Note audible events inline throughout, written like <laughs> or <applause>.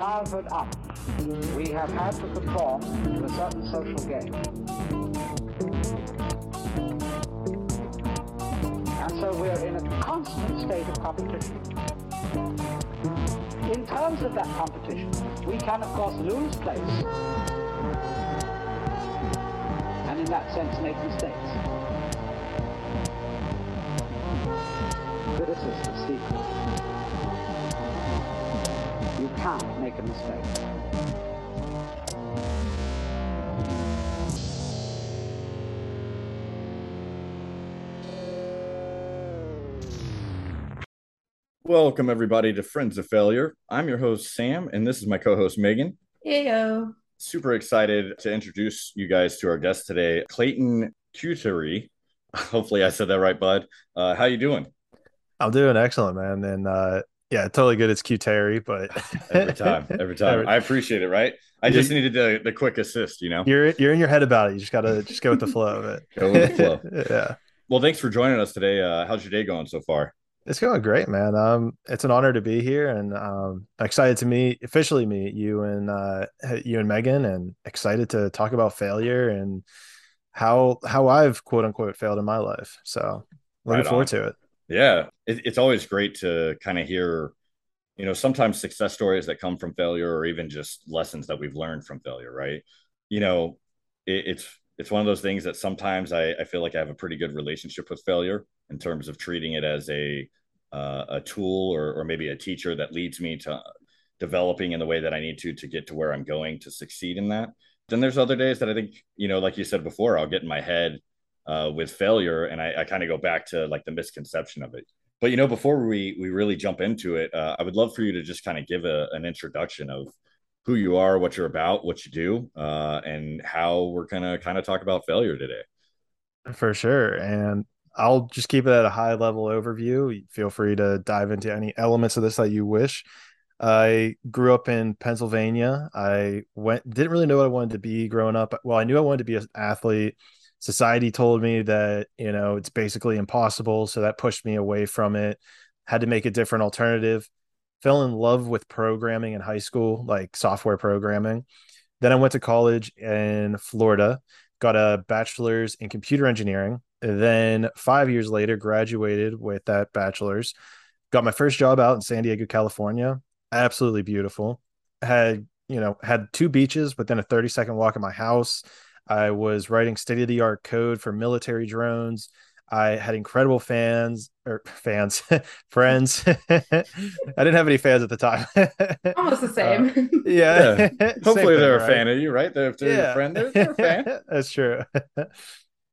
childhood up, we have had to conform to a certain social game. And so we're in a constant state of competition. In terms of that competition, we can, of course, lose place, and in that sense make mistakes. Criticism, secret. You can't make a mistake. Welcome, everybody, to Friends of Failure. I'm your host, Sam, and this is my co host, Megan. Heyo. Super excited to introduce you guys to our guest today, Clayton Cutery. <laughs> Hopefully, I said that right, bud. Uh, how you doing? I'm doing excellent, man. And uh, yeah, totally good. It's Q Terry, but <laughs> every time, every time, I appreciate it. Right? I just needed the, the quick assist. You know, you're you're in your head about it. You just gotta just go with the flow of it. <laughs> go with the flow. <laughs> yeah. Well, thanks for joining us today. Uh, how's your day going so far? It's going great, man. Um, it's an honor to be here, and um, excited to meet officially meet you and uh, you and Megan, and excited to talk about failure and how how I've quote unquote failed in my life. So looking right forward to it. Yeah, it, it's always great to kind of hear, you know, sometimes success stories that come from failure, or even just lessons that we've learned from failure. Right? You know, it, it's it's one of those things that sometimes I, I feel like I have a pretty good relationship with failure in terms of treating it as a uh, a tool or, or maybe a teacher that leads me to developing in the way that I need to to get to where I'm going to succeed in that. Then there's other days that I think, you know, like you said before, I'll get in my head uh, with failure and I, I kind of go back to like the misconception of it. But you know, before we we really jump into it, uh, I would love for you to just kind of give a, an introduction of who you are, what you're about, what you do, uh, and how we're gonna kind of talk about failure today. For sure, and I'll just keep it at a high level overview. Feel free to dive into any elements of this that you wish. I grew up in Pennsylvania. I went didn't really know what I wanted to be growing up. Well, I knew I wanted to be an athlete. Society told me that, you know, it's basically impossible, so that pushed me away from it. Had to make a different alternative. Fell in love with programming in high school, like software programming. Then I went to college in Florida, got a bachelor's in computer engineering then five years later, graduated with that bachelor's. Got my first job out in San Diego, California. Absolutely beautiful. Had you know had two beaches within a 30 second walk of my house. I was writing state of the art code for military drones. I had incredible fans or fans, <laughs> friends. <laughs> I didn't have any fans at the time. Almost the <laughs> same. Uh, yeah. yeah. Hopefully they're right? a fan of you, right? They're, they're yeah. friend. They're, they're a fan. That's true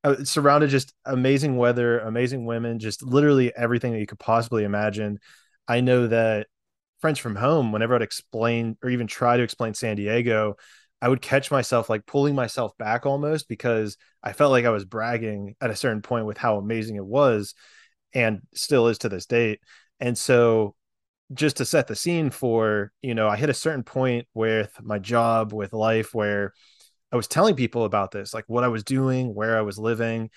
uh, surrounded just amazing weather, amazing women, just literally everything that you could possibly imagine. I know that friends from home, whenever I'd explain or even try to explain San Diego, I would catch myself like pulling myself back almost because I felt like I was bragging at a certain point with how amazing it was and still is to this date. And so just to set the scene for, you know, I hit a certain point with my job, with life where I was telling people about this, like what I was doing, where I was living.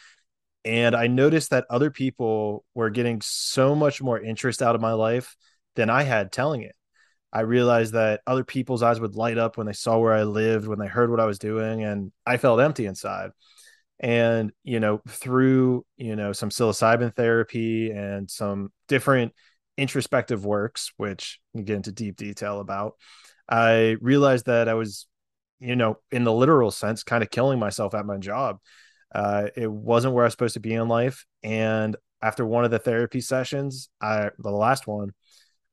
And I noticed that other people were getting so much more interest out of my life than I had telling it. I realized that other people's eyes would light up when they saw where I lived, when they heard what I was doing, and I felt empty inside. And, you know, through, you know, some psilocybin therapy and some different introspective works, which we get into deep detail about, I realized that I was you know, in the literal sense, kind of killing myself at my job. Uh, it wasn't where I was supposed to be in life. And after one of the therapy sessions, I the last one,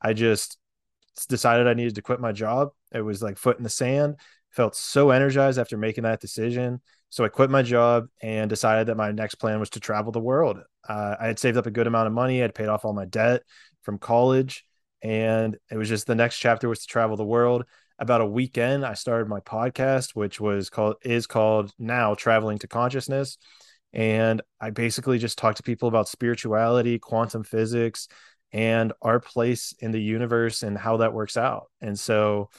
I just decided I needed to quit my job. It was like foot in the sand. Felt so energized after making that decision. So I quit my job and decided that my next plan was to travel the world. Uh, I had saved up a good amount of money. I'd paid off all my debt from college, and it was just the next chapter was to travel the world about a weekend i started my podcast which was called is called now traveling to consciousness and i basically just talk to people about spirituality quantum physics and our place in the universe and how that works out and so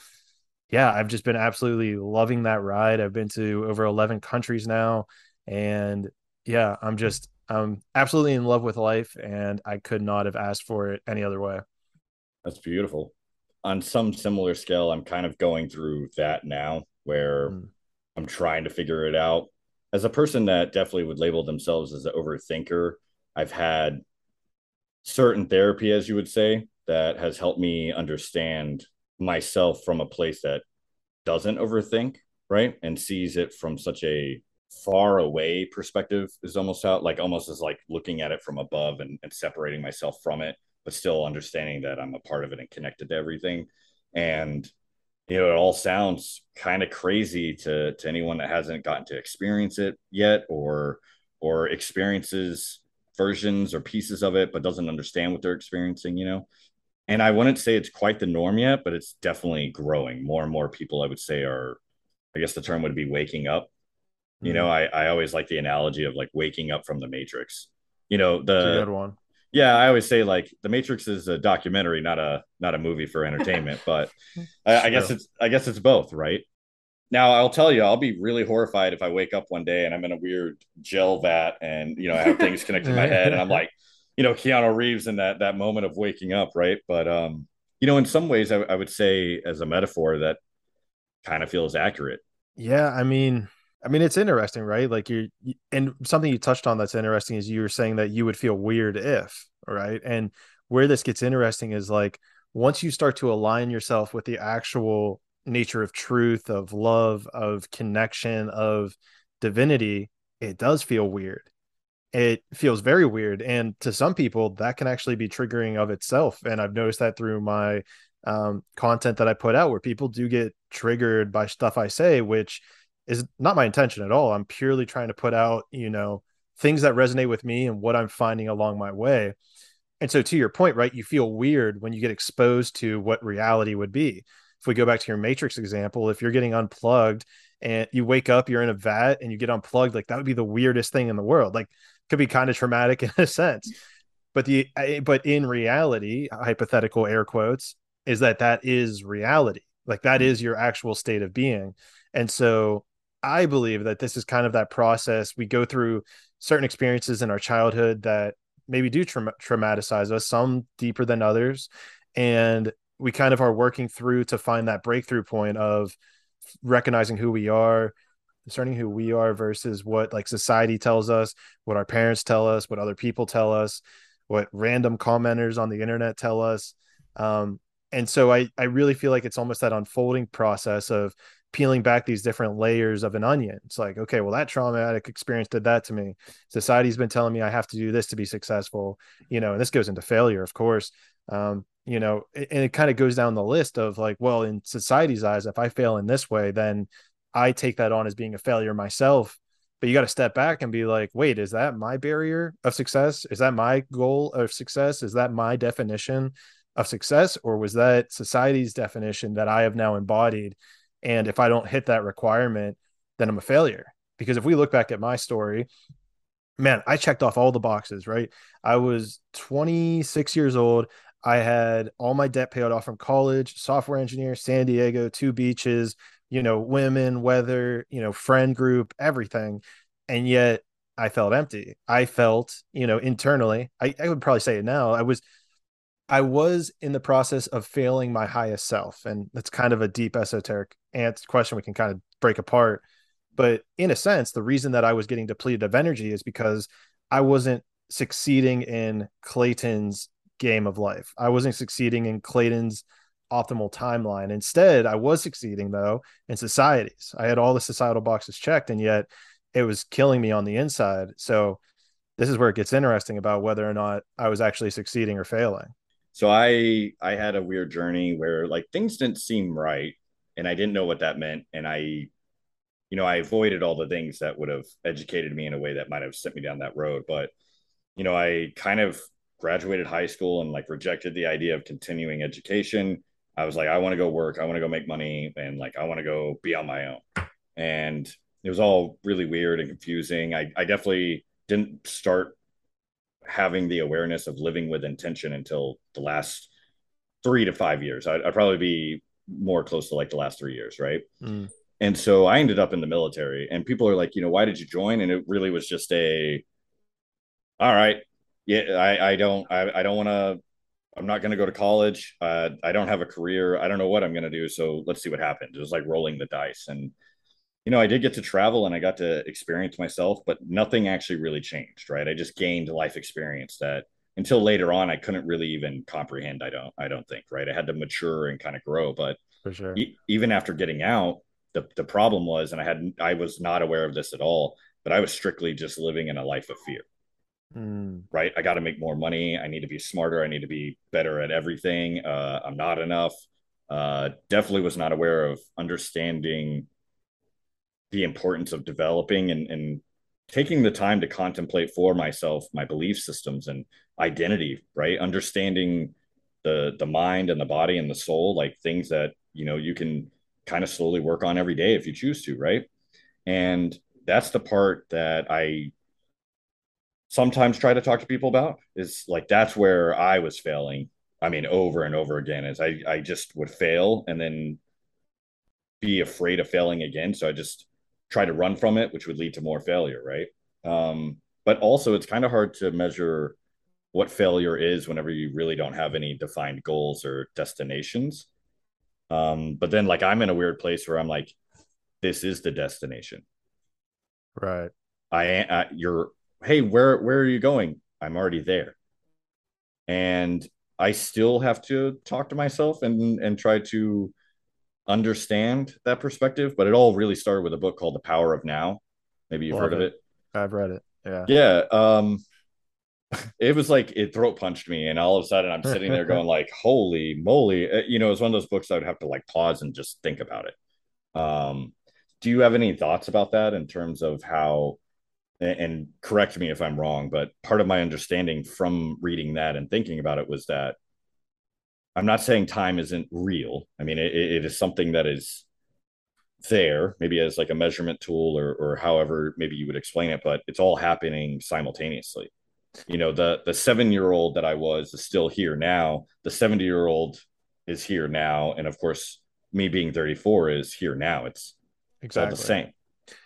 yeah i've just been absolutely loving that ride i've been to over 11 countries now and yeah i'm just i'm absolutely in love with life and i could not have asked for it any other way that's beautiful on some similar scale, I'm kind of going through that now where Mm. I'm trying to figure it out. As a person that definitely would label themselves as an overthinker, I've had certain therapy, as you would say, that has helped me understand myself from a place that doesn't overthink, right? And sees it from such a far away perspective is almost how like almost as like looking at it from above and, and separating myself from it, but still understanding that I'm a part of it and connected to everything. And you know, it all sounds kind of crazy to to anyone that hasn't gotten to experience it yet or or experiences versions or pieces of it but doesn't understand what they're experiencing, you know. And I wouldn't say it's quite the norm yet, but it's definitely growing. More and more people I would say are I guess the term would be waking up. You know, mm-hmm. I I always like the analogy of like waking up from the matrix. You know, the good one. yeah, I always say like the Matrix is a documentary, not a not a movie for entertainment. But <laughs> I, I guess it's I guess it's both, right? Now I'll tell you, I'll be really horrified if I wake up one day and I'm in a weird gel vat and you know I have things connected to my <laughs> head and I'm like, you know, Keanu Reeves in that that moment of waking up, right? But um, you know, in some ways, I, I would say as a metaphor that kind of feels accurate. Yeah, I mean, I mean, it's interesting, right? Like you're, you- and something you touched on that's interesting is you were saying that you would feel weird if, right? And where this gets interesting is like once you start to align yourself with the actual nature of truth, of love, of connection, of divinity, it does feel weird. It feels very weird. And to some people, that can actually be triggering of itself. And I've noticed that through my um, content that I put out, where people do get triggered by stuff I say, which is not my intention at all. I'm purely trying to put out, you know, things that resonate with me and what I'm finding along my way. And so, to your point, right, you feel weird when you get exposed to what reality would be. If we go back to your Matrix example, if you're getting unplugged and you wake up, you're in a vat and you get unplugged, like that would be the weirdest thing in the world. Like, could be kind of traumatic <laughs> in a sense. But the but in reality, hypothetical air quotes, is that that is reality. Like that hmm. is your actual state of being. And so I believe that this is kind of that process we go through certain experiences in our childhood that maybe do traum- traumatize us, some deeper than others. And we kind of are working through to find that breakthrough point of recognizing who we are, discerning who we are versus what like society tells us, what our parents tell us, what other people tell us, what random commenters on the internet tell us. Um, and so I, I really feel like it's almost that unfolding process of peeling back these different layers of an onion. It's like, okay, well, that traumatic experience did that to me. Society's been telling me I have to do this to be successful, you know, and this goes into failure, of course. Um, you know, and it kind of goes down the list of like, well, in society's eyes, if I fail in this way, then I take that on as being a failure myself. But you got to step back and be like, wait, is that my barrier of success? Is that my goal of success? Is that my definition of success? Or was that society's definition that I have now embodied? And if I don't hit that requirement, then I'm a failure. Because if we look back at my story, man, I checked off all the boxes, right? I was 26 years old. I had all my debt paid off from college, software engineer, San Diego, two beaches, you know, women, weather, you know, friend group, everything. And yet I felt empty. I felt, you know, internally, I, I would probably say it now. I was I was in the process of failing my highest self. And that's kind of a deep esoteric answer question we can kind of break apart. But in a sense, the reason that I was getting depleted of energy is because I wasn't succeeding in Clayton's game of life. I wasn't succeeding in Clayton's optimal timeline. Instead, I was succeeding though in societies. I had all the societal boxes checked, and yet it was killing me on the inside. So this is where it gets interesting about whether or not I was actually succeeding or failing. So I I had a weird journey where like things didn't seem right and I didn't know what that meant and I you know I avoided all the things that would have educated me in a way that might have sent me down that road but you know I kind of graduated high school and like rejected the idea of continuing education I was like I want to go work I want to go make money and like I want to go be on my own and it was all really weird and confusing I I definitely didn't start having the awareness of living with intention until the last three to five years. I'd, I'd, probably be more close to like the last three years, right? Mm. And so I ended up in the military, and people are like, you know, why did you join? And it really was just a, all right, yeah, I, I don't, I, I don't want to I'm not going to go to college. Uh, I don't have a career. I don't know what I'm going to do. So let's see what happens. It was like rolling the dice. And, you know, I did get to travel and I got to experience myself, but nothing actually really changed, right? I just gained life experience that until later on, I couldn't really even comprehend. I don't, I don't think, right? I had to mature and kind of grow. But for sure, e- even after getting out, the, the problem was, and I had, I was not aware of this at all, but I was strictly just living in a life of fear Mm. right? I got to make more money. I need to be smarter. I need to be better at everything. Uh, I'm not enough. Uh, definitely was not aware of understanding the importance of developing and, and taking the time to contemplate for myself my belief systems and identity, right? Understanding the the mind and the body and the soul, like things that you know you can kind of slowly work on every day if you choose to, right? And that's the part that I sometimes try to talk to people about is like that's where I was failing. I mean, over and over again, is I I just would fail and then be afraid of failing again. So I just try to run from it, which would lead to more failure, right? Um, but also, it's kind of hard to measure what failure is whenever you really don't have any defined goals or destinations. Um, but then, like, I'm in a weird place where I'm like, this is the destination. Right. I, I you're hey, where where are you going? I'm already there. And I still have to talk to myself and and try to understand that perspective. But it all really started with a book called The Power of Now. Maybe you've Love heard it. of it. I've read it. Yeah. Yeah. Um it was like it throat punched me and all of a sudden i'm sitting there going <laughs> like holy moly uh, you know it's one of those books i would have to like pause and just think about it um do you have any thoughts about that in terms of how and correct me if I'm wrong, but part of my understanding from reading that and thinking about it was that I'm not saying time isn't real. I mean, it, it is something that is there, maybe as like a measurement tool or, or however maybe you would explain it, but it's all happening simultaneously. You know, the the seven year old that I was is still here now. The 70 year old is here now. And of course, me being 34 is here now. It's, exactly. all the same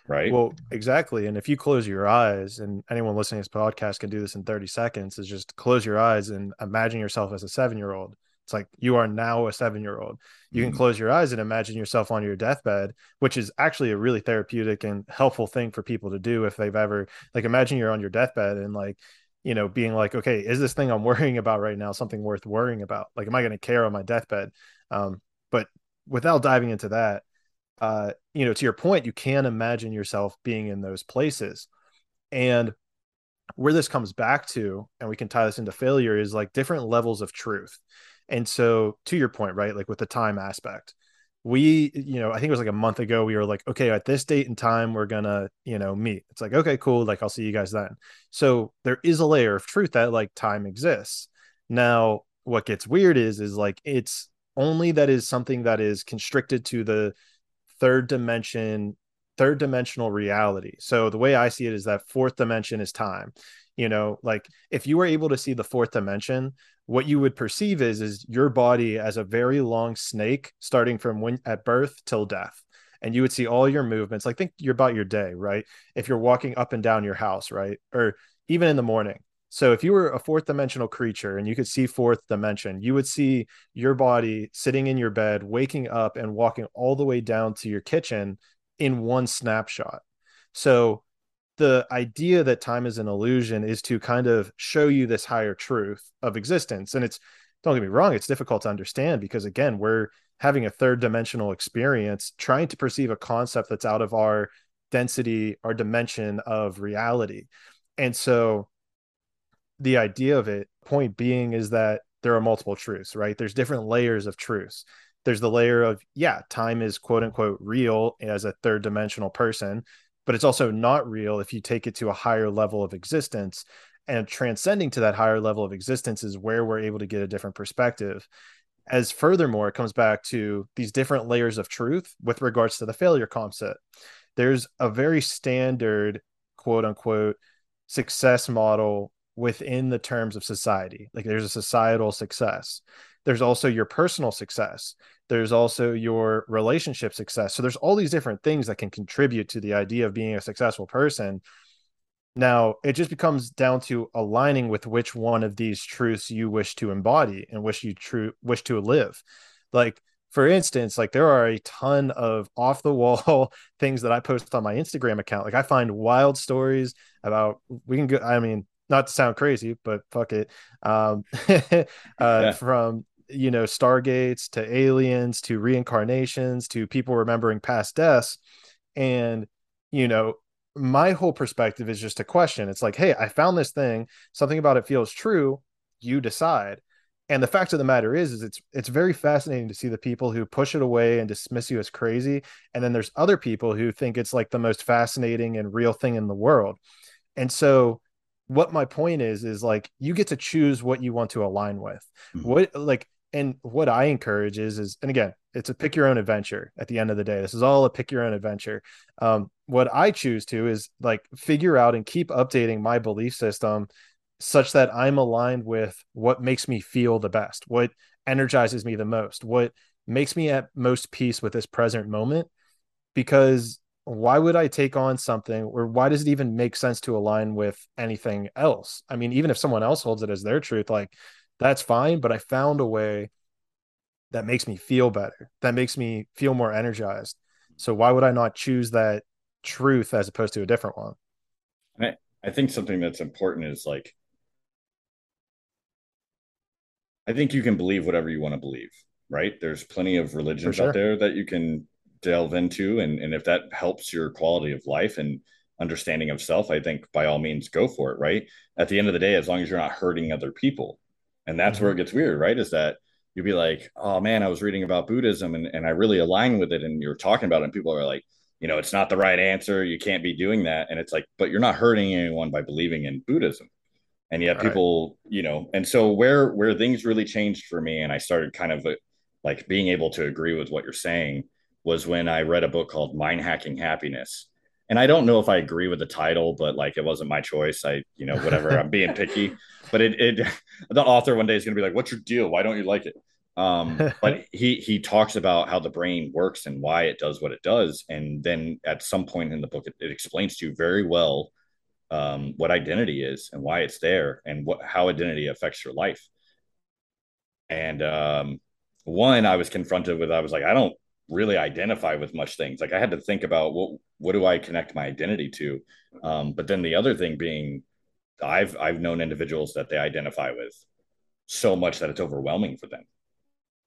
right? Well exactly and if you close your eyes and anyone listening to this podcast can do this in 30 seconds is just close your eyes and imagine yourself as a seven year old it's like you are now a seven year old you mm-hmm. can close your eyes and imagine yourself on your deathbed which is actually a really therapeutic and helpful thing for people to do if they've ever like imagine you're on your deathbed and like you know being like okay is this thing i'm <laughs> worrying about right now something worth worrying about? Like am i going to care on my deathbed? Um but without diving into that uh, you know, to your point, you can imagine yourself being in those places. And where this comes back to, and we can tie this into failure, is like different levels of truth. And so, to your point, right, like with the time aspect, we, you know, I think it was like a month ago, we were like, okay, at this date and time, we're gonna, you know, meet. It's like, okay, cool. Like, I'll see you guys then. So, there is a layer of truth that like time exists. Now, what gets weird is, is like, it's only that is something that is constricted to the third dimension third dimensional reality. So the way i see it is that fourth dimension is time you know like if you were able to see the fourth dimension what you would perceive is is your body as a very long snake starting from when at birth till death. And you would see all your movements like think you're about your day right? If you're walking up and down your house right? Or even in the morning so if you were a fourth dimensional creature and you could see fourth dimension, you would see your body sitting in your bed, waking up and walking all the way down to your kitchen in one snapshot. So the idea that time is an illusion is to kind of show you this higher truth of existence. And it's don't get me wrong, it's difficult to understand because again, we're having a third dimensional experience trying to perceive a concept that's out of our density, our dimension of reality. And so the idea of it point being is that there are multiple truths right? There's different layers of truths. There's the layer of yeah time is quote unquote real as a third dimensional person but it's also not real if you take it to a higher level of existence. And transcending to that higher level of existence is where we're able to get a different perspective. As furthermore it comes back to these different layers of truth with regards to the failure concept. There's a very standard quote unquote success model within the terms of society. Like there's a societal success. There's also your personal success. There's also your relationship success. So there's all these different things that can contribute to the idea of being a successful person. Now, it just becomes down to aligning with which one of these truths you wish to embody and wish you true wish to live. Like for instance, like there are a ton of off the wall <laughs> things that I post on my Instagram account. Like I find wild stories about we can go I mean, not to sound crazy, but fuck it. Um <laughs> uh yeah. from you know, stargates to aliens to reincarnations to people remembering past deaths and you know my whole perspective is just a question. It's like, hey, I found this thing, something about it feels true, you decide. And the fact of the matter is, is it's it's very fascinating to see the people who push it away and dismiss you as crazy. And then there's other people who think it's like the most fascinating and real thing in the world. And so what my point is is like you get to choose what you want to align with. Mm-hmm. What like and what I encourage is is and again, it's a pick your own adventure at the end of the day. This is all a pick your own adventure. Um, what I choose to is like figure out and keep updating my belief system such that I'm aligned with what makes me feel the best, what energizes me the most, what makes me at most peace with this present moment. Because why would I take on something or why does it even make sense to align with anything else? I mean, even if someone else holds it as their truth, like that's fine. But I found a way that makes me feel better, that makes me feel more energized. So why would I not choose that truth as opposed to a different one? I, I think something that's important is like, I think you can believe whatever you want to believe, right? There's plenty of religions sure. out there that you can delve into. And, and if that helps your quality of life and understanding of self, I think by all means go for it, right? At the end of the day, as long as you're not hurting other people, and that's mm-hmm. where it gets weird, right? Is that you'd be like, oh man, I was reading about Buddhism and, and I really align with it. And you're talking about it, and people are like, you know, it's not the right answer. You can't be doing that. And it's like, but you're not hurting anyone by believing in Buddhism. And yet right. people, you know, and so where where things really changed for me and I started kind of uh, like being able to agree with what you're saying was when I read a book called Mind Hacking Happiness and I don't know if I agree with the title, but like it wasn't my choice. I, you know, whatever. I'm being <laughs> picky, but it, it, the author one day is going to be like, "What's your deal? Why don't you like it?" Um, <laughs> but he he talks about how the brain works and why it does what it does, and then at some point in the book, it, it explains to you very well um, what identity is and why it's there, and what how identity affects your life. And um, one, I was confronted with, I was like, I don't really identify with much things. Like I had to think about what what do I connect my identity to? Um, but then the other thing being, I've I've known individuals that they identify with so much that it's overwhelming for them.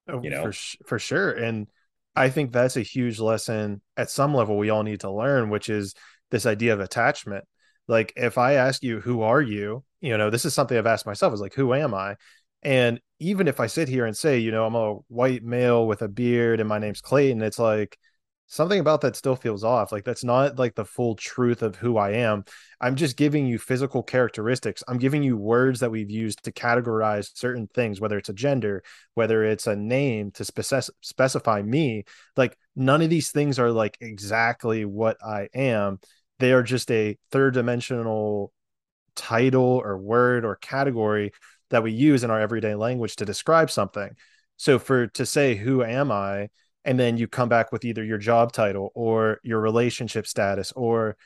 Oh, you know, for, for sure. And I think that's a huge lesson at some level we all need to learn, which is this idea of attachment. Like if I ask you, who are you? You know, this is something I've asked myself is like, who am I? And even if I sit here and say, you know, I'm a white male with a beard and my name's Clayton, it's like something about that still feels off. Like that's not like the full truth of who I am. I'm just giving you physical characteristics. I'm giving you words that we've used to categorize certain things, whether it's a gender, whether it's a name to spec- specify me. Like none of these things are like exactly what I am. They are just a third dimensional title or word or category that we use in our everyday language to describe something. So for to say who am I? and then you come back with either your job title or your relationship status or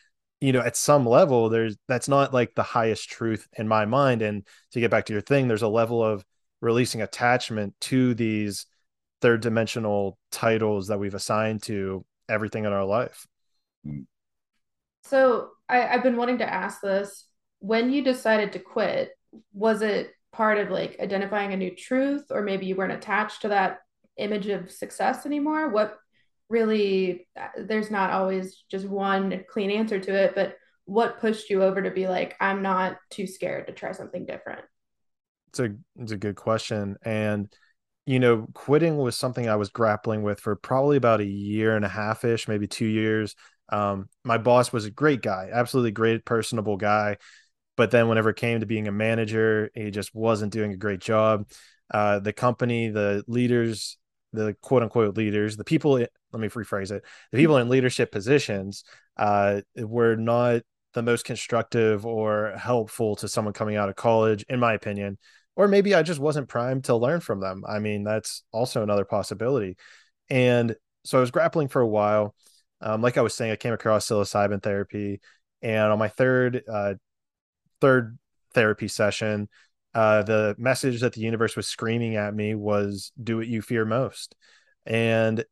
you know at some level there's that's not like the highest truth in my mind. And to get back to your thing there's a level of releasing attachment to these third dimensional titles that we've assigned to everything in our life. Mm. So I, i've been wanting to ask this. When you decided to quit was it part of like identifying a new truth or maybe you weren't attached to that image of success anymore. What really there's not always just one clean answer to it but what pushed you over to be like i'm not too scared to try something different it's a it's a good question. And you know quitting was something i was grappling with for probably about a year and a half ish maybe two years. Um, my boss was a great guy absolutely great personable guy but then whenever it came to being a manager he just wasn't doing a great job uh, the company the leaders the quote unquote leaders, the people, let me rephrase it, the people in leadership positions uh, were not the most constructive or helpful to someone coming out of college, in my opinion. Or maybe I just wasn't primed to learn from them. I mean, that's also another possibility. And so I was grappling for a while. Um, like I was saying, I came across psilocybin therapy. And on my third uh, third therapy session, uh, the message that the universe was screaming at me was do what you fear most. And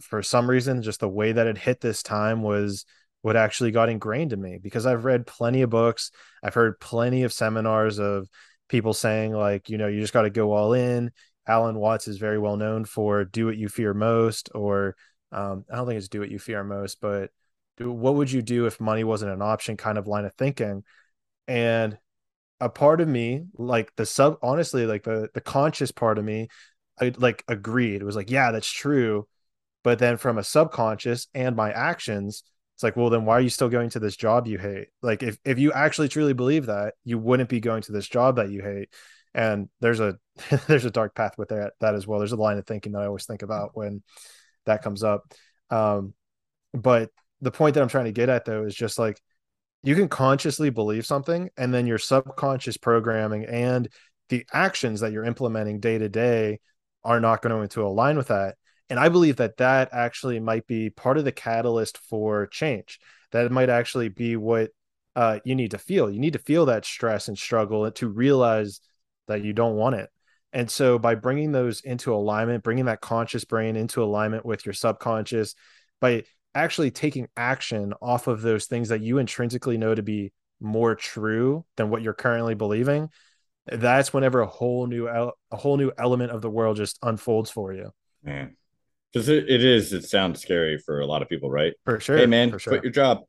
for some reason, just the way that it hit this time was what actually got ingrained in me because I've read plenty of books. I've heard plenty of seminars of people saying, like, you know, you just got to go all in. Alan Watts is very well known for do what you fear most, or um, I don't think it's do what you fear most, but do, what would you do if money wasn't an option kind of line of thinking. And a part of me, like the sub, honestly, like the the conscious part of me, I like agreed. It was like, yeah, that's true. But then from a subconscious and my actions, it's like, well, then why are you still going to this job you hate? Like, if if you actually truly believe that, you wouldn't be going to this job that you hate. And there's a <laughs> there's a dark path with that that as well. There's a line of thinking that I always think about when that comes up. Um, but the point that I'm trying to get at though is just like you can consciously believe something and then your subconscious programming and the actions that you're implementing day to day are not going to align with that. And i believe that that actually might be part of the catalyst for change. That it might actually be what uh, you need to feel. You need to feel that stress and struggle to realize that you don't want it. And so by bringing those into alignment bringing that conscious brain into alignment with your subconscious by actually taking action off of those things that you intrinsically know to be more true than what you're currently believing that's whenever a whole new a whole new element of the world just unfolds for you. Man. Because it, it is it sounds scary for a lot of people right? For sure hey man for sure. quit your job.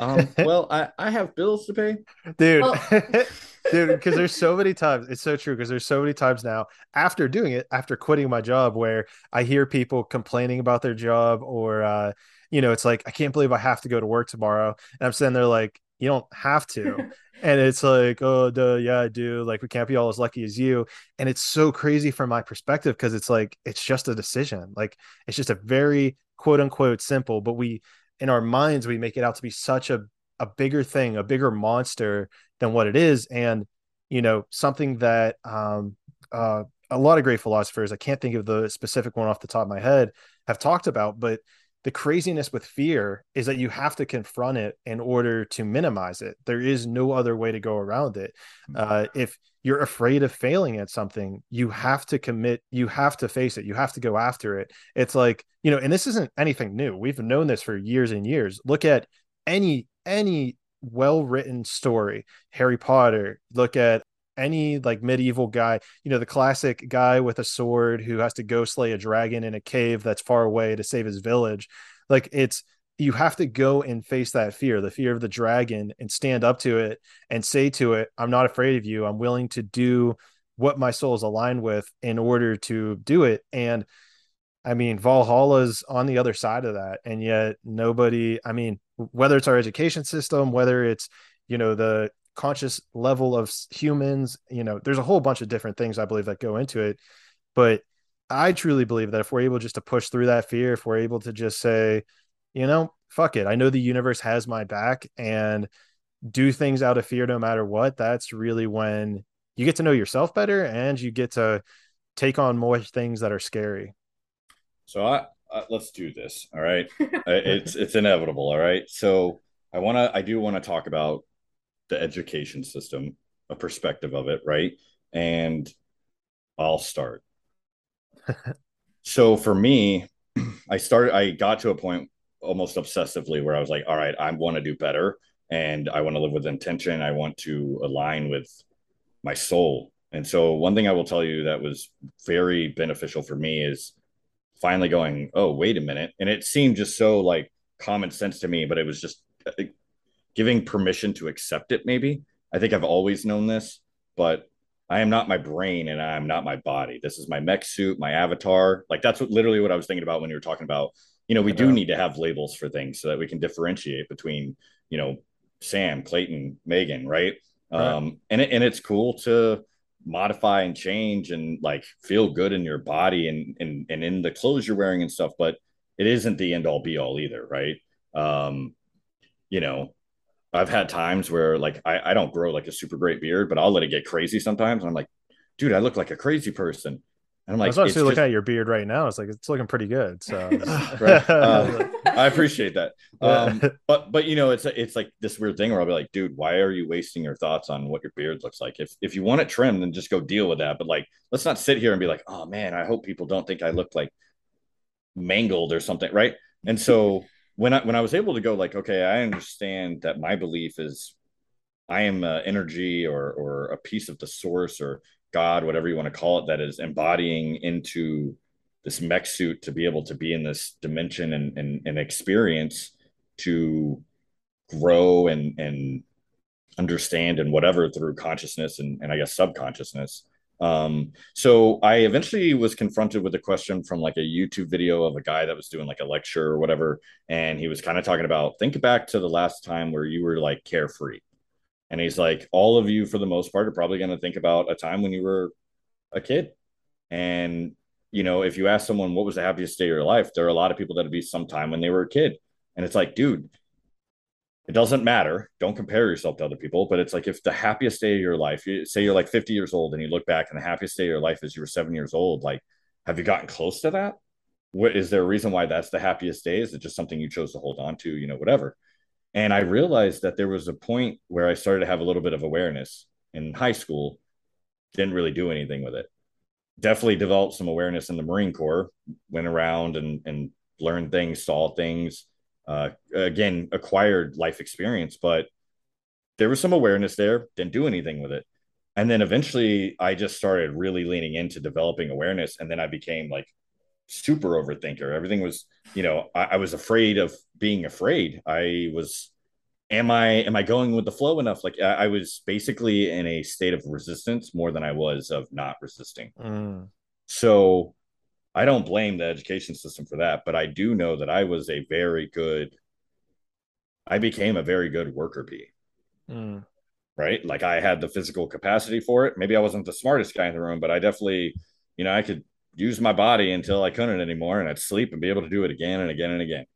Um <laughs> well i i have bills to pay. Dude. Well- <laughs> dude because there's so many times it's so true because there's so many times now after doing it after quitting my job where i hear people complaining about their job or uh you know it's like i can't believe i have to go to work tomorrow. And i'm sitting there like you don't have to. <laughs> And it's like oh duh, yeah i do. Like we can't be all as lucky as you. And it's so crazy from my perspective because it's like it's just a decision. Like it's just a very quote unquote simple but we in our minds we make it out to be such a a bigger thing a bigger monster than what it is. And you know something that um uh a lot of great philosophers i can't think of the specific one off the top of my head have talked about but the craziness with fear is that you have to confront it in order to minimize it. There is no other way to go around it. Uh, if you're afraid of failing at something, you have to commit, you have to face it, you have to go after it. It's like, you know, and this isn't anything new. We've known this for years and years. Look at any, any well written story, Harry Potter, look at any like medieval guy, you know, the classic guy with a sword who has to go slay a dragon in a cave that's far away to save his village. Like it's you have to go and face that fear, the fear of the dragon, and stand up to it and say to it, I'm not afraid of you. I'm willing to do what my soul is aligned with in order to do it. And I mean, Valhalla's on the other side of that. And yet nobody, I mean, whether it's our education system, whether it's, you know, the conscious level of humans you know there's a whole bunch of different things i believe that go into it. But i truly believe that if we're able just to push through that fear if we're able to just say you know fuck it i know the universe has my back and do things out of fear no matter what that's really when you get to know yourself better and you get to take on more things that are scary. So i uh, let's do this all right? <laughs> It's it's inevitable all right? So i want to i do want to talk about the education system, a perspective of it, right? And I'll start. <laughs> so for me, <clears throat> I started, I got to a point almost obsessively where I was like, all right, I want to do better and I want to live with intention. I want to align with my soul. And so, one thing I will tell you that was very beneficial for me is finally going, oh, wait a minute. And it seemed just so like common sense to me, but it was just uh, giving permission to accept it maybe. I think i've always known this but i am not my brain and i am not my body. This is my mech suit my avatar. Like that's what literally what i was thinking about when you were talking about you know we do need to have labels for things so that we can differentiate between you know sam clayton megan right, right. um and it, and it's cool to modify and change and like feel good in your body and and and in the clothes you're wearing and stuff but it isn't the end all be all either right? Um you know I've had times where like I, I don't grow like a super great beard, but I'll let it get crazy sometimes. And I'm like, dude, I look like a crazy person. And I'm like, I was honestly looking at your beard right now. It's like it's looking pretty good. So <laughs> <sighs> right. uh, <laughs> I appreciate that. Um, but but you know, it's it's like this weird thing where I'll be like, dude, why are you wasting your thoughts on what your beard looks like? If if you want it trimmed, then just go deal with that. But like, let's not sit here and be like, oh man, I hope people don't think I look like mangled or something, right? And so when I when I was able to go like, okay, I understand that my belief is I am energy or or a piece of the source or God, whatever you want to call it, that is embodying into this mech suit to be able to be in this dimension and and, and experience to grow and and understand and whatever through consciousness and, and I guess subconsciousness. Um, so I eventually was confronted with a question from like a YouTube video of a guy that was doing like a lecture or whatever. And he was kind of talking about think back to the last time where you were like carefree. And he's like, all of you, for the most part, are probably going to think about a time when you were a kid. And, you know, if you ask someone what was the happiest day of your life, there are a lot of people that'd be some time when they were a kid. And it's like, dude, it doesn't matter. Don't compare yourself to other people. But it's like if the happiest day of your life, you, say you're like 50 years old and you look back and the happiest day of your life is you were seven years old, like, have you gotten close to that? What is there a reason why that's the happiest day? Is it just something you chose to hold on to, you know, whatever? And I realized that there was a point where I started to have a little bit of awareness in high school, didn't really do anything with it. Definitely developed some awareness in the Marine Corps, went around and, and learned things, saw things, uh, again, acquired life experience, but there was some awareness there, didn't do anything with it. And then eventually I just started really leaning into developing awareness. And then I became like super overthinker. Everything was, you know, I, I was afraid of being afraid. I was, am I, am I going with the flow enough? Like I, I was basically in a state of resistance more than I was of not resisting. Mm. So I don't blame the education system for that, but I do know that I was a very good, I became a very good worker bee. Mm. Right. Like I had the physical capacity for it. Maybe I wasn't the smartest guy in the room, but I definitely, you know, I could use my body until I couldn't anymore and I'd sleep and be able to do it again and again and again.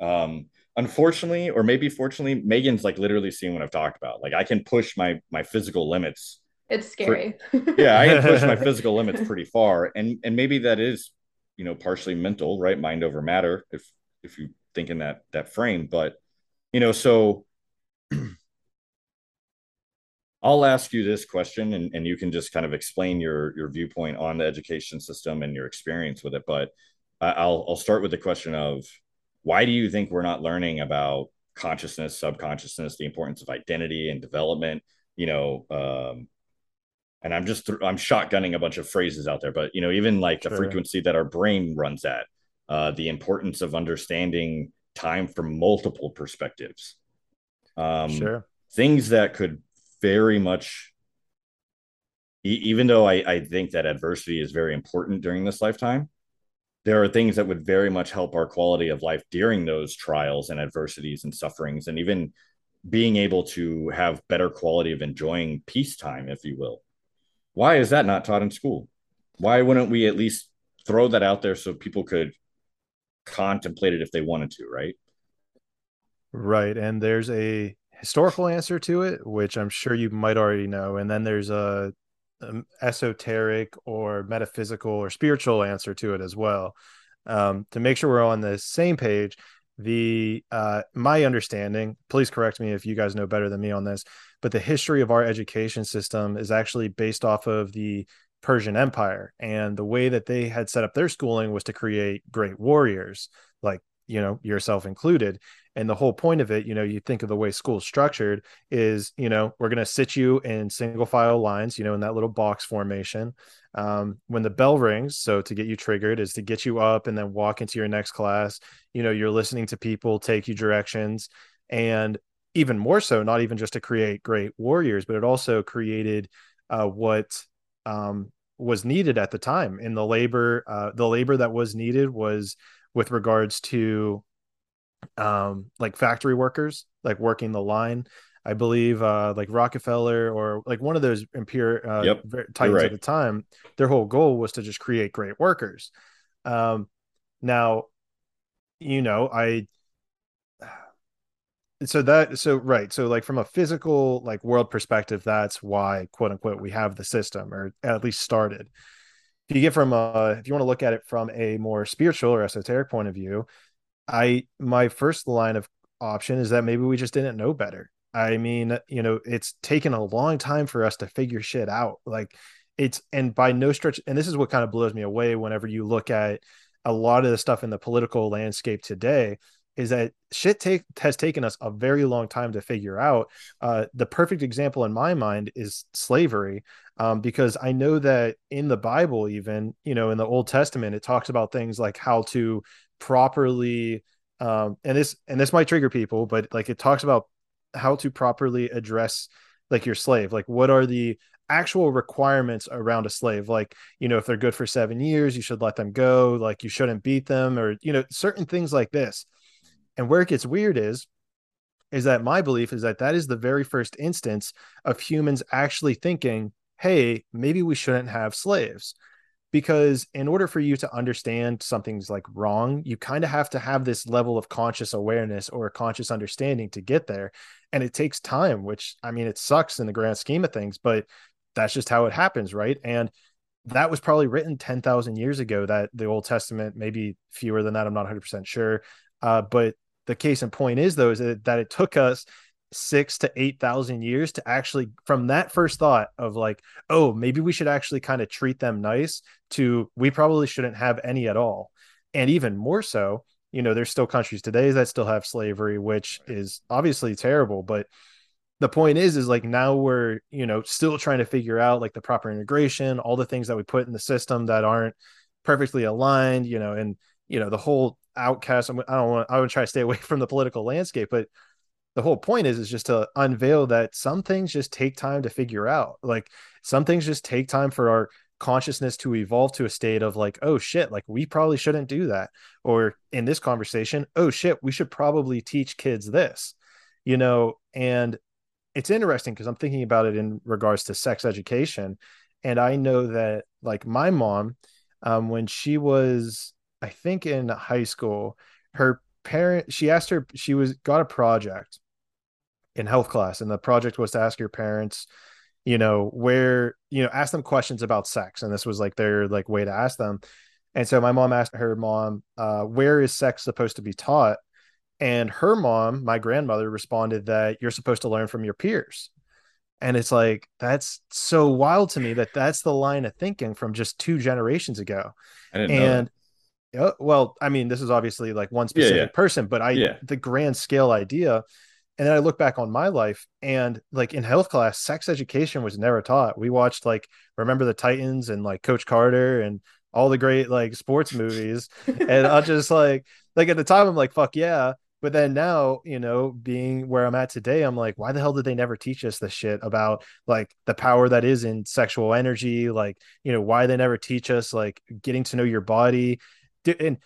Um, unfortunately, or maybe fortunately, Megan's like literally seen what I've talked about. Like I can push my my physical limits. It's scary. For, yeah, I can push my <laughs> physical limits pretty far. And and maybe that is you know partially mental right mind over matter if if you think in that that frame but you know so <clears throat> I'll ask you this question and, and you can just kind of explain your your viewpoint on the education system and your experience with it. But I'll I'll start with the question of why do you think we're not learning about consciousness, subconsciousness, the importance of identity and development? You know, um, and I'm just I'm shotgunning a bunch of phrases out there, but you know, even like sure. the frequency that our brain runs at, uh, the importance of understanding time from multiple perspectives, um, sure, things that could very much, e- even though I, I think that adversity is very important during this lifetime, there are things that would very much help our quality of life during those trials and adversities and sufferings, and even being able to have better quality of enjoying peacetime, if you will why is that not taught in school? Why wouldn't we at least throw that out there so people could contemplate it if they wanted to, right? Right. And there's a historical answer to it, which I'm sure you might already know. And then there's a, a esoteric or metaphysical or spiritual answer to it as well. Um, to make sure we're on the same page, the uh, my understanding, please correct me if you guys know better than me on this, but the history of our education system is actually based off of the Prussian Empire. And the way that they had set up their schooling was to create great warriors, like, you know, yourself included. And the whole point of it, you know, you think of the way school's structured is, you know, we're going to sit you in single file lines, you know, in that little box formation. Um, when the bell rings, so to get you triggered is to get you up and then walk into your next class. You know, you're listening to people take you directions. And even more so, not even just to create great warriors, but it also created uh, what um, was needed at the time in the labor. Uh, the labor that was needed was with regards to um, like factory workers, like working the line. I believe uh, like Rockefeller or like one of those imperial uh, yep, titans right. at the time, their whole goal was to just create great workers. Um, now, you know, I so that so right so like from a physical like world perspective that's why quote unquote we have the system or at least started if you get from uh if you want to look at it from a more spiritual or esoteric point of view I my first line of option is that maybe we just didn't know better. I mean, you know, it's taken a long time for us to figure shit out. Like it's and by no stretch and this is what kind of blows me away whenever you look at a lot of the stuff in the political landscape today is that shit take has taken us a very long time to figure out. Uh, the perfect example in my mind is slavery, um, because I know that in the Bible, even you know in the Old Testament, it talks about things like how to properly, um, and this and this might trigger people, but like it talks about how to properly address like your slave, like what are the actual requirements around a slave? Like you know if they're good for 7 years you should let them go. Like you shouldn't beat them or you know certain things like this and where it gets weird is is that my belief is that that is the very first instance of humans actually thinking, hey, maybe we shouldn't have slaves. Because in order for you to understand something's like wrong, you kind of have to have this level of conscious awareness or conscious understanding to get there. And it takes time, which I mean, it sucks in the grand scheme of things, but that's just how it happens, right? And that was probably written 10,000 years ago that the Old Testament, maybe fewer than that, I'm not 100% sure. Uh, but the case in point is though is that it took us six to eight thousand years to actually from that first thought of like oh maybe we should actually kind of treat them nice to we probably shouldn't have any at all. And even more so you know there's still countries today that still have slavery which is obviously terrible but the point is is like now we're you know still trying to figure out like the proper integration all the things that we put in the system that aren't perfectly aligned you know and you know the whole outcast. I don't want. I would try to stay away <laughs> from the political landscape, but the whole point is is just to unveil that some things just take time to figure out. Like some things just take time for our consciousness to evolve to a state of like, oh shit, like we probably shouldn't do that. Or in this conversation, oh shit, we should probably teach kids this, you know, and it's interesting because I'm thinking about it in regards to sex education. And I know that like my mom, um, when she was I think in high school, her parent she asked her she was got a project in health class, and the project was to ask your parents, you know, where you know, ask them questions about sex, and this was like their like way to ask them. And so my mom asked her mom, uh, where is sex supposed to be taught? And her mom, my grandmother, responded that you're supposed to learn from your peers. And it's like, that's so wild to me that that's the line of thinking from just two generations ago. and yeah, well, I mean, this is obviously like one specific yeah, yeah. person, but I yeah. the grand scale idea. And then I look back on my life and like in health class, sex education was never taught. We watched like Remember the Titans and like Coach Carter and all the great like sports movies. and I just like like at the time I'm like, fuck yeah. But then now, you know, being where I'm at today, I'm like, why the hell did they never teach us this shit about like the power that is in sexual energy? Like, you know, why they never teach us like getting to know your body and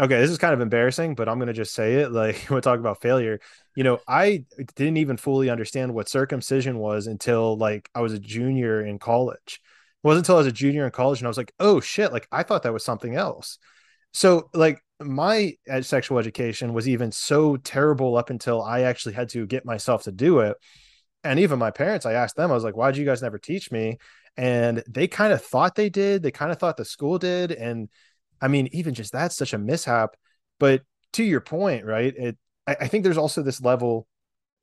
okay, this is kind of embarrassing, but I'm gonna just say it. Like <laughs> we talk about failure. You know, I didn't even fully understand what circumcision was until like I was a junior in college. It wasn't until I was a junior in college and I was like, oh shit, like I thought that was something else. So like my uh, sexual education was even so terrible up until I actually had to get myself to do it. And even my parents, I asked them, I was like, why did you guys never teach me? And they kind of thought they did. They kind of thought the school did. And I mean, even just that's such a mishap. But to your point, right? It I, I think there's also this level,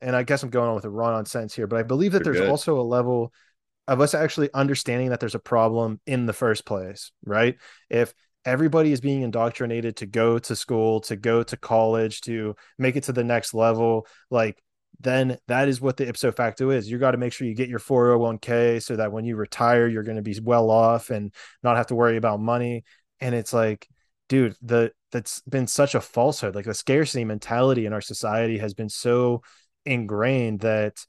and I guess I'm going on with a run on sense here, but I believe that You're there's good. also a level of us actually understanding that there's a problem in the first place, right? If everybody is being indoctrinated to go to school, to go to college, to make it to the next level, like then that is what the ipso facto is. You got to make sure you get your 401k so that when you retire, you're going to be well off and not have to worry about money and it's like dude the that's been such a falsehood. Like the scarcity mentality in our society has been so ingrained that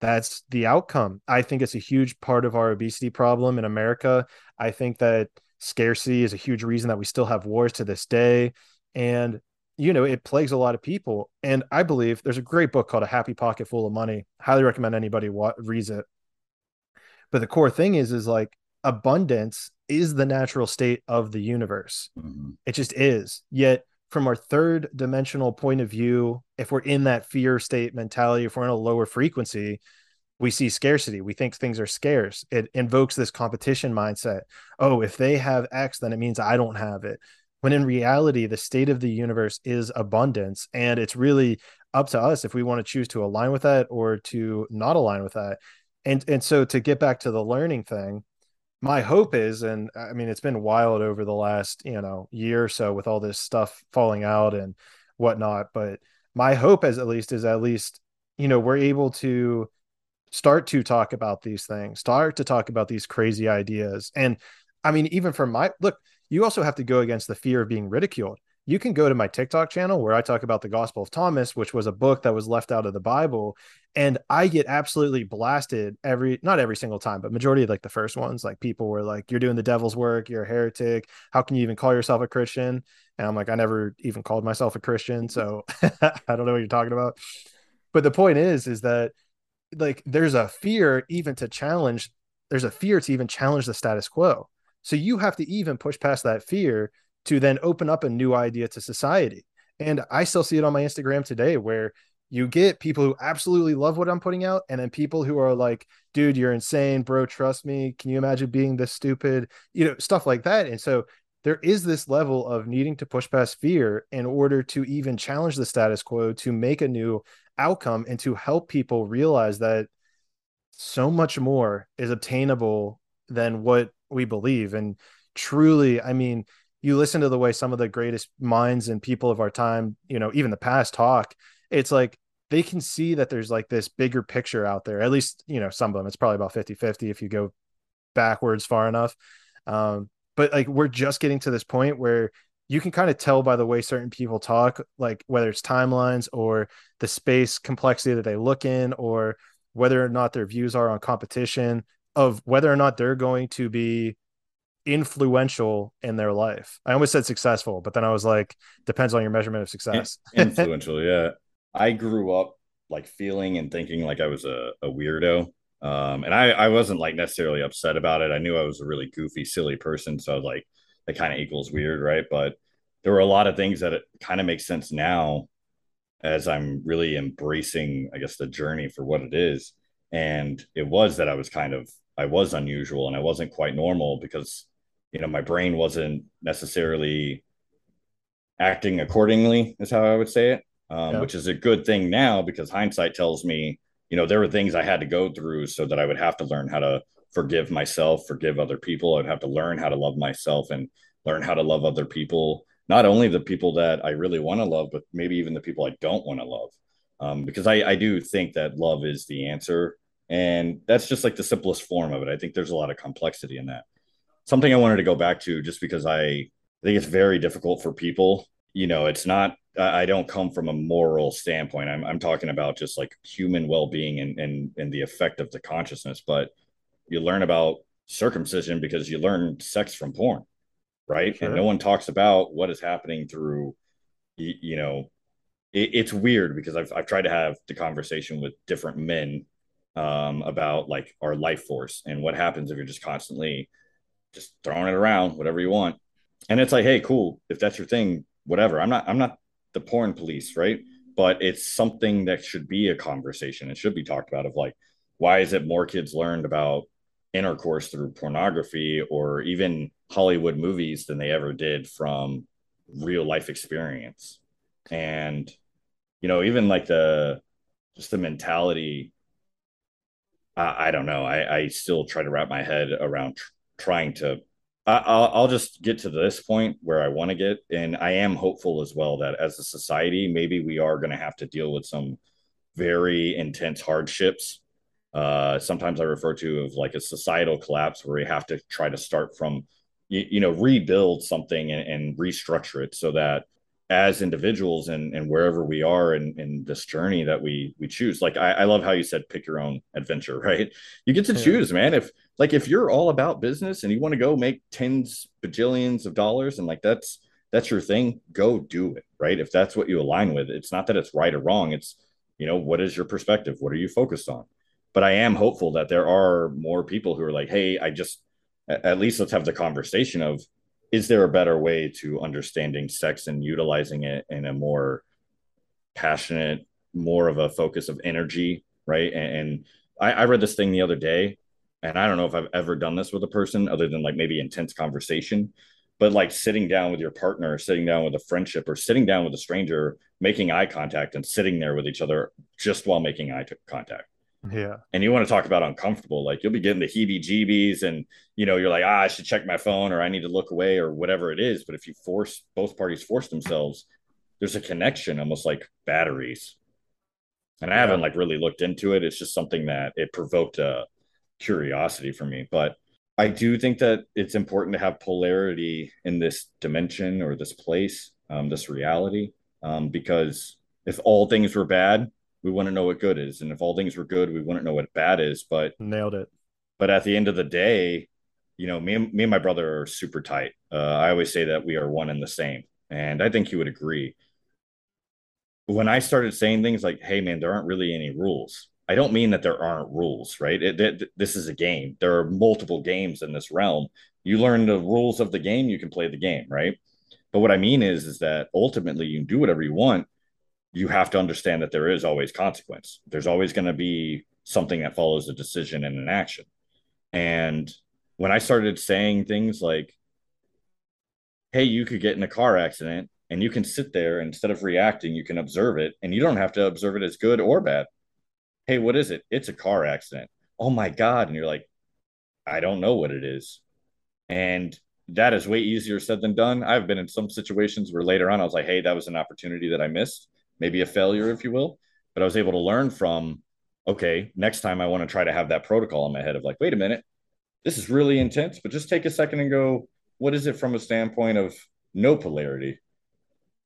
that's the outcome. I think it's a huge part of our obesity problem in america. I think that scarcity is a huge reason that we still have wars to this day. And you know it plagues a lot of people. And i believe there's a great book called a happy pocket full of money. Highly recommend anybody wa- reads it. But the core thing is is like abundance is the natural state of the universe. Mm-hmm. It just is. Yet, from our third dimensional point of view, if we're in that fear state mentality, if we're in a lower frequency, we see scarcity. We think things are scarce. It invokes this competition mindset. Oh, if they have X, then it means I don't have it. when in reality the state of the universe is abundance and it's really up to us if we want to choose to align with that or to not align with that and and so to get back to the learning thing my hope is and i mean it's been wild over the last you know year or so with all this stuff falling out and whatnot but my hope as at least is at least you know we're able to start to talk about these things start to talk about these crazy ideas and i mean even from my look you also have to go against the fear of being ridiculed. You can go to my TikTok channel where I talk about the Gospel of Thomas, which was a book that was left out of the Bible, and I get absolutely blasted every not every single time, but majority of like the first ones, like people were like, "You're doing the devil's work. You're a heretic. How can you even call yourself a Christian?" And I'm like, I never even called myself a Christian, so <laughs> I don't know what you're talking about. But the point is, is that like there's a fear even to challenge. There's a fear to even challenge the status quo so you have to even push past that fear to then open up a new idea to society. And I still see it on my Instagram today where you get people who absolutely love what I'm putting out, and then people who are like, dude, you're insane, bro, trust me. Can you imagine being this stupid? You know, stuff like that. And so there is this level of needing to push past fear in order to even challenge the status quo to make a new outcome and to help people realize that so much more is obtainable than what we believe. And truly, I mean, you listen to the way some of the greatest minds and people of our time, you know, even the past talk, it's like they can see that there's like this bigger picture out there. At least, you know, some of them, it's probably about 50 50 if you go backwards far enough. Um, but like we're just getting to this point where you can kind of tell by the way certain people talk, like whether it's timelines or the space complexity that they look in, or whether or not their views are on competition, of whether or not they're going to be influential in their life. I almost said successful, but then I was like, depends on your measurement of success. <laughs> influential, yeah. I grew up like feeling and thinking like I was a, a weirdo. Um, and I, I wasn't like necessarily upset about it. I knew I was a really goofy, silly person. So I was like that kind of equals weird, right? But there were a lot of things that it kind of makes sense now as I'm really embracing, I guess, the journey for what it is. And it was that I was kind of I was unusual and I wasn't quite normal because you know my brain wasn't necessarily acting accordingly is how I would say it um, yeah. which is a good thing now because hindsight tells me you know there were things I had to go through so that I would have to learn how to forgive myself forgive other people I'd have to learn how to love myself and learn how to love other people not only the people that I really want to love but maybe even the people I don't want to love um, because I, I do think that love is the answer and that's just like the simplest form of it. I think there's a lot of complexity in that. Something I wanted to go back to just because I think it's very difficult for people. You know, it's not, I don't come from a moral standpoint. I'm, I'm talking about just like human well being and, and, and the effect of the consciousness. But you learn about circumcision because you learn sex from porn, right? Sure. And no one talks about what is happening through, you, you know, it, it's weird because I've, I've tried to have the conversation with different men um, about like our life force and what happens if you're just constantly just throwing it around, whatever you want. And it's like, hey, cool. If that's your thing, whatever. I'm not, I'm not the porn police, right? But it's something that should be a conversation. It should be talked about of like, why is it more kids learned about intercourse through pornography or even Hollywood movies than they ever did from real life experience? And, you know, even like the, just the mentality I, don't know. I, I still try to wrap my head around tr- trying to. I, I'll, I'll just get to this point where I want to get, and I am hopeful as well that as a society, maybe we are going to have to deal with some very intense hardships. Uh, sometimes I refer to of like a societal collapse where we have to try to start from, you, you know, rebuild something and, and restructure it so that as individuals and, and wherever we are in, in this journey that we we choose like I, I love how you said pick your own adventure <laughs> right you get to yeah. choose man if like if you're all about business and you want to go make tens bajillions of dollars and like that's that's your thing go do it right? If that's what you align with it's not that it's right or wrong it's you know what is your perspective? What are you focused on? But i am hopeful that there are more people who are like hey i just at least let's have the conversation of is there a better way to understanding sex and utilizing it in a more passionate, more of a focus of energy, right? And, and I, I read this thing the other day, and I don't know if I've ever done this with a person other than like maybe intense conversation, but like sitting down with your partner, sitting down with a friendship, or sitting down with a stranger, making eye contact and sitting there with each other just while making eye contact. Yeah. And you want to talk about uncomfortable, like you'll be getting the heebie jeebies and, you know, you're like, ah, I should check my phone or I need to look away or whatever it is. But if you force both parties force themselves, there's a connection almost like batteries. And I yeah. haven't like really looked into it. It's just something that it provoked a curiosity for me. But I do think that it's important to have polarity in this dimension or this place, um, this reality, um, because if all things were bad, we wouldn't know what good is, and if all things were good, we wouldn't know what bad is. But nailed it. But at the end of the day, you know, me and me and my brother are super tight. Uh, I always say that we are one and the same, and I think he would agree. When I started saying things like, "Hey, man, there aren't really any rules," I don't mean that there aren't rules, right? It, it, this is a game. There are multiple games in this realm. You learn the rules of the game, you can play the game, right? But what I mean is, is that ultimately you can do whatever you want. You have to understand that there is always consequence. There's always going to be something that follows a decision and an action. And when I started saying things like, hey, you could get in a car accident and you can sit there instead of reacting, you can observe it and you don't have to observe it as good or bad hey, what is it? It's a car accident. Oh my God. And you're like, I don't know what it is. And that is way easier said than done. I've been in some situations where later on I was like, hey, that was an opportunity that I missed, maybe a failure, if you will. But I was able to learn from, okay, next time I want to try to have that protocol in my head of like, wait a minute, this is really intense, but just take a second and go, what is it from a standpoint of no polarity?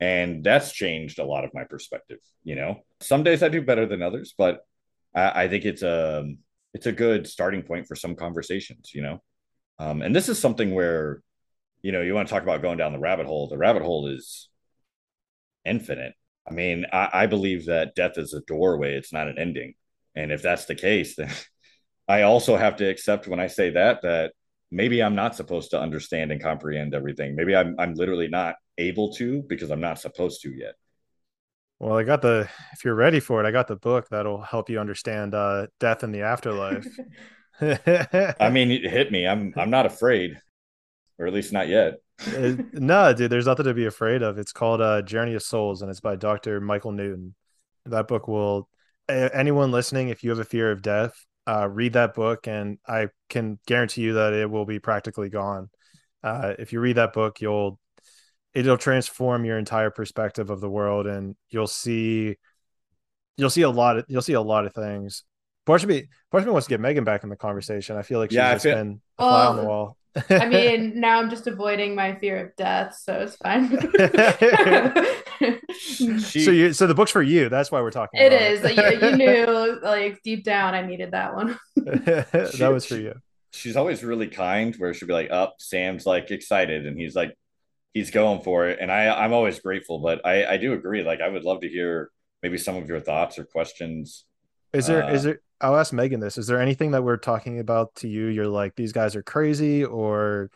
And that's changed a lot of my perspective. You know, some days I do better than others, but I, I think it's a it's a good starting point for some conversations, you know. Um, and this is something where, you know, you want to talk about going down the rabbit hole. The rabbit hole is infinite. I mean, I, I believe that death is a doorway; it's not an ending. And if that's the case, then <laughs> I also have to accept when I say that that maybe I'm not supposed to understand and comprehend everything. Maybe I'm I'm literally not able to because I'm not supposed to yet. Well, I got the if you're ready for it, I got the book that'll help you understand uh death in the afterlife. <laughs> <laughs> I mean, it hit me. I'm I'm not afraid. Or at least not yet. <laughs> no, dude, there's nothing to be afraid of. It's called uh Journey of Souls and it's by Dr. Michael Newton. That book will anyone listening, if you have a fear of death, uh, read that book and I can guarantee you that it will be practically gone. Uh, if you read that book, you'll it'll transform your entire perspective of the world and you'll see you'll see a lot of you'll see a lot of things Portsmouth, Portsmouth wants to get Megan back in the conversation. I feel like she's yeah, just feel, been a fly on the wall. I mean, <laughs> now I'm just avoiding my fear of death, so it's fine. she, <laughs> <laughs> so you, so the book's for you. That's why we're talking. It is. It. You, you, knew, like deep down, I needed that one. that was for you. She's always really kind, where she'll be like, "Up, oh, Sam's like excited," and he's like, he's going for it, and I I'm always grateful. But I I do agree. Like I would love to hear maybe some of your thoughts or questions. Is there uh, is there? I'll ask Megan this. Is there anything that we're talking about to you? You're like these guys are crazy, or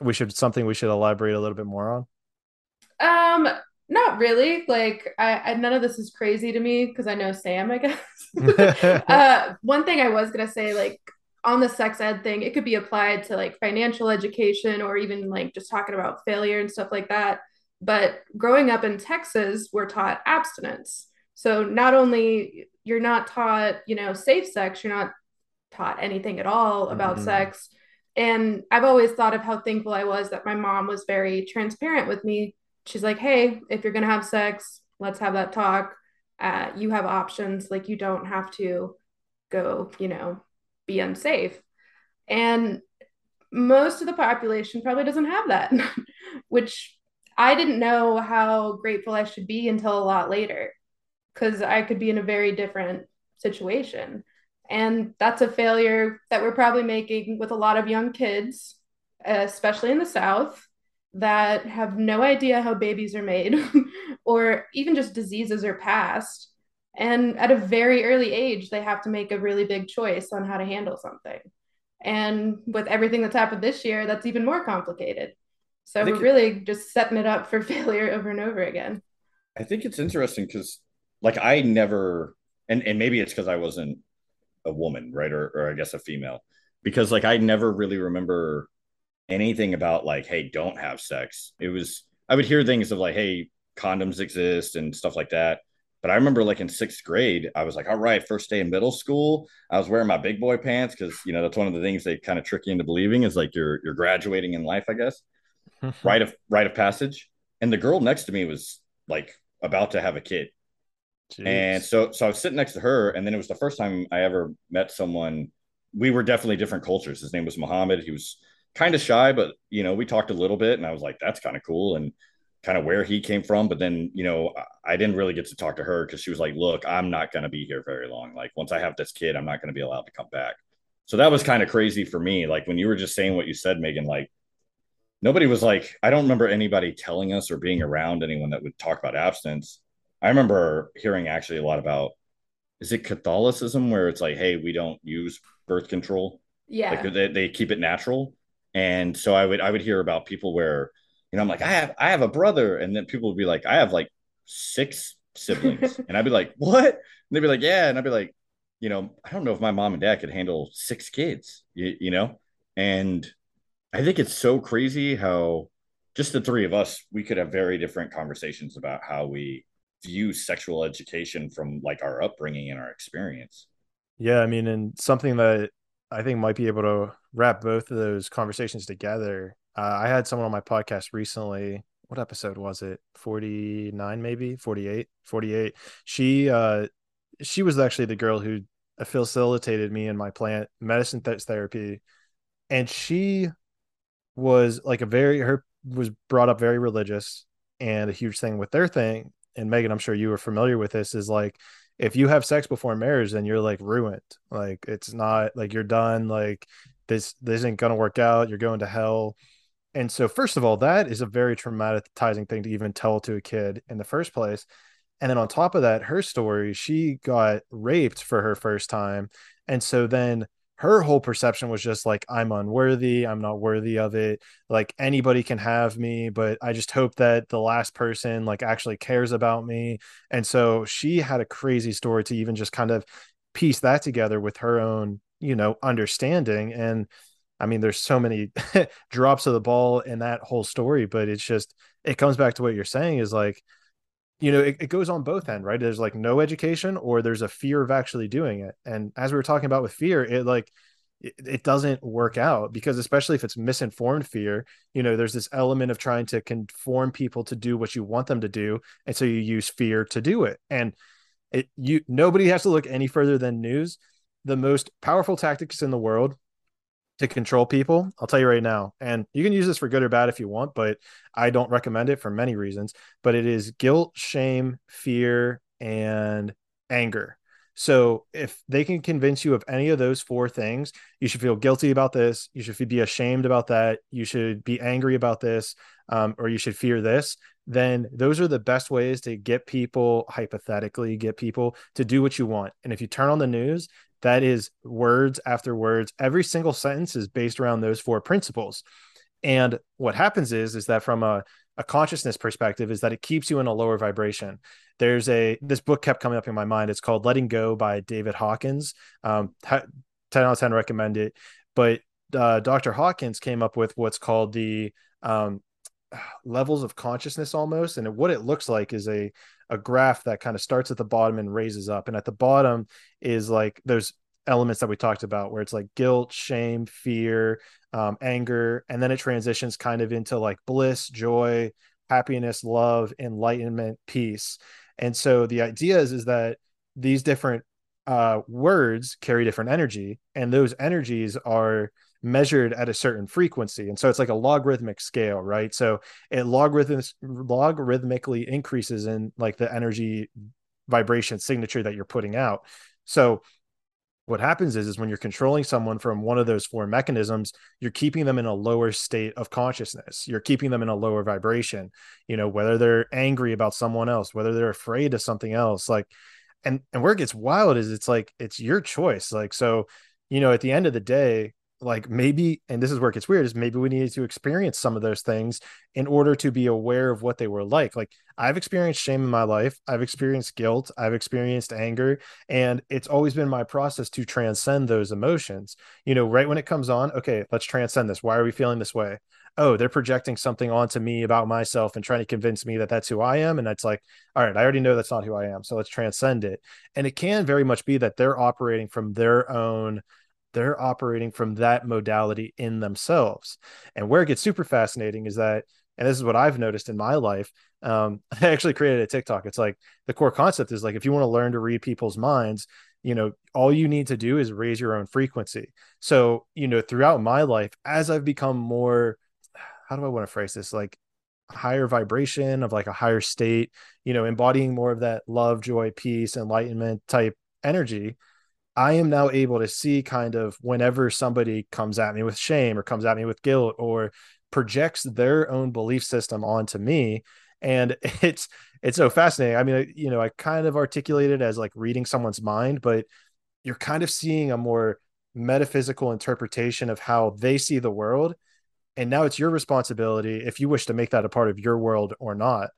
we should something we should elaborate a little bit more on. Um, not really. Like I, I none of this is crazy to me because I know Sam. I guess. <laughs> <laughs> uh, one thing I was gonna say, like on the sex ed thing, it could be applied to like financial education or even like just talking about failure and stuff like that. But growing up in Texas, we're taught abstinence. So not only you're not taught, you know, safe sex, you're not taught anything at all about mm-hmm. sex. And I've always thought of how thankful I was that my mom was very transparent with me. She's like, hey, if you're going to have sex, let's have that talk. Uh, you have options. Like, you don't have to go, you know, be unsafe. And most of the population probably doesn't have that, <laughs> which I didn't know how grateful I should be until a lot later because I could be in a very different situation. And that's a failure that we're probably making with a lot of young kids, especially in the South, that have no idea how babies are made <laughs> or even just diseases are passed and at a very early age, they have to make a really big choice on how to handle something. And with everything that's happened this year, that's even more complicated. So we're really just setting it up for <laughs> failure over and over again. I think it's interesting because, like, I never, and, and maybe it's because I wasn't a woman, right? Or, or I guess a female, because, like, I never really remember anything about like, hey, don't have sex. It was I would hear things of like, hey, condoms exist and stuff like that. But I remember like in sixth grade, I was like, all right, first day in middle school, I was wearing my big boy pants because you know that's one of the things they kind of trick you into believing is like you're you're graduating in life, I guess. <laughs> rite of rite of passage. And the girl next to me was like about to have a kid. Jeez. And so so I was sitting next to her, and then it was the first time I ever met someone. We were definitely different cultures. His name was Muhammad. He was kind of shy, but you know, we talked a little bit, and I was like, that's kind of cool. And kind of where he came from. But then, you know, I didn't really get to talk to her because she was like, look, I'm not going to be here very long. Like, once I have this kid, I'm not going to be allowed to come back. So that was kind of crazy for me. Like, when you were just saying what you said, Megan, like, nobody was like, I don't remember anybody telling us or being around anyone that would talk about abstinence. I remember hearing actually a lot about is it Catholicism where it's like, hey, we don't use birth control. Yeah. Like they, they keep it natural. And so I would I would hear about people where you know, I'm like, I have I have a brother, and then people would be like, I have like six siblings, <laughs> and I'd be like, what? And they'd be like, yeah, and I'd be like, you know, I don't know if my mom and dad could handle six kids, you, you know, and I think it's so crazy how just the three of us we could have very different conversations about how we view sexual education from like our upbringing and our experience. Yeah, I mean, and something that I think might be able to wrap both of those conversations together uh, I had someone on my podcast recently. What episode was it? 49 maybe? 48? 48. She uh she was actually the girl who facilitated me in my plant medicine th- therapy and she was like a very her was brought up very religious and a huge thing with their thing and Megan I'm sure you were familiar with this is like if you have sex before marriage then you're like ruined like it's not like you're done like this this isn't gonna work out you're going to hell and so, first of all, that is a very traumatizing thing to even tell to a kid in the first place. And then on top of that, her story, she got raped for her first time. And so then her whole perception was just like, I'm unworthy. I'm not worthy of it. Like anybody can have me, but I just hope that the last person like actually cares about me. And so she had a crazy story to even just kind of piece that together with her own, you know, understanding. And I mean, there's so many <laughs> drops of the ball in that whole story, but it's just it comes back to what you're saying is like, you know, it, it goes on both end, right? There's like no education or there's a fear of actually doing it. And as we were talking about with fear, it like it, it doesn't work out because especially if it's misinformed fear, you know, there's this element of trying to conform people to do what you want them to do. And so you use fear to do it. And it you nobody has to look any further than news. The most powerful tactics in the world to control people. I'll tell you right now. And you can use this for good or bad if you want, but I don't recommend it for many reasons. But it is guilt, shame, fear, and anger. So if they can convince you of any of those four things, you should feel guilty about this. You should be ashamed about that. You should be angry about this, um, or you should fear this. Then those are the best ways to get people, hypothetically, get people to do what you want. And if you turn on the news, that is words after words. Every single sentence is based around those four principles. And what happens is, is that from a, a consciousness perspective, is that it keeps you in a lower vibration. There's a this book kept coming up in my mind. It's called Letting Go by David Hawkins. Um, 10 out of 10 recommend it. But uh, Dr. Hawkins came up with what's called the um, levels of consciousness almost. And what it looks like is a a graph that kind of starts at the bottom and raises up. And at the bottom is like there's elements that we talked about where it's like guilt, shame, fear, um, anger, and then it transitions kind of into like bliss, joy, happiness, love, enlightenment, peace. And so the idea is is that these different uh, words carry different energy, and those energies are measured at a certain frequency. And so it's like a logarithmic scale, right? So it logarithms logarithmically increases in like the energy vibration signature that you're putting out. So what happens is is when you're controlling someone from one of those four mechanisms you're keeping them in a lower state of consciousness you're keeping them in a lower vibration you know whether they're angry about someone else whether they're afraid of something else like and and where it gets wild is it's like it's your choice like so you know at the end of the day like maybe and this is where it gets weird is maybe we needed to experience some of those things in order to be aware of what they were like. Like i've experienced shame in my life i've experienced guilt i've experienced anger and it's always been my process to transcend those emotions. You know right when it comes on okay let's transcend this. Why are we feeling this way? Oh they're projecting something onto me about myself and trying to convince me that that's who i am and that's like all right i already know that's not who i am so let's transcend it. And it can very much be that they're operating from their own they're operating from that modality in themselves. And where it gets super fascinating is that, and this is what I've noticed in my life. Um, <laughs> I actually created a TikTok. It's like the core concept is like if you want to learn to read people's minds, you know, all you need to do is raise your own frequency. So, you know, throughout my life, as I've become more, how do I want to phrase this? Like higher vibration of like a higher state, you know, embodying more of that love, joy, peace, enlightenment type energy I am now able to see kind of whenever somebody comes at me with shame or comes at me with guilt or projects their own belief system onto me. And <laughs> it's it's so fascinating. I mean you know i kind of articulate it as like reading someone's mind but you're kind of seeing a more metaphysical interpretation of how they see the world. And now it's your responsibility if you wish to make that a part of your world or not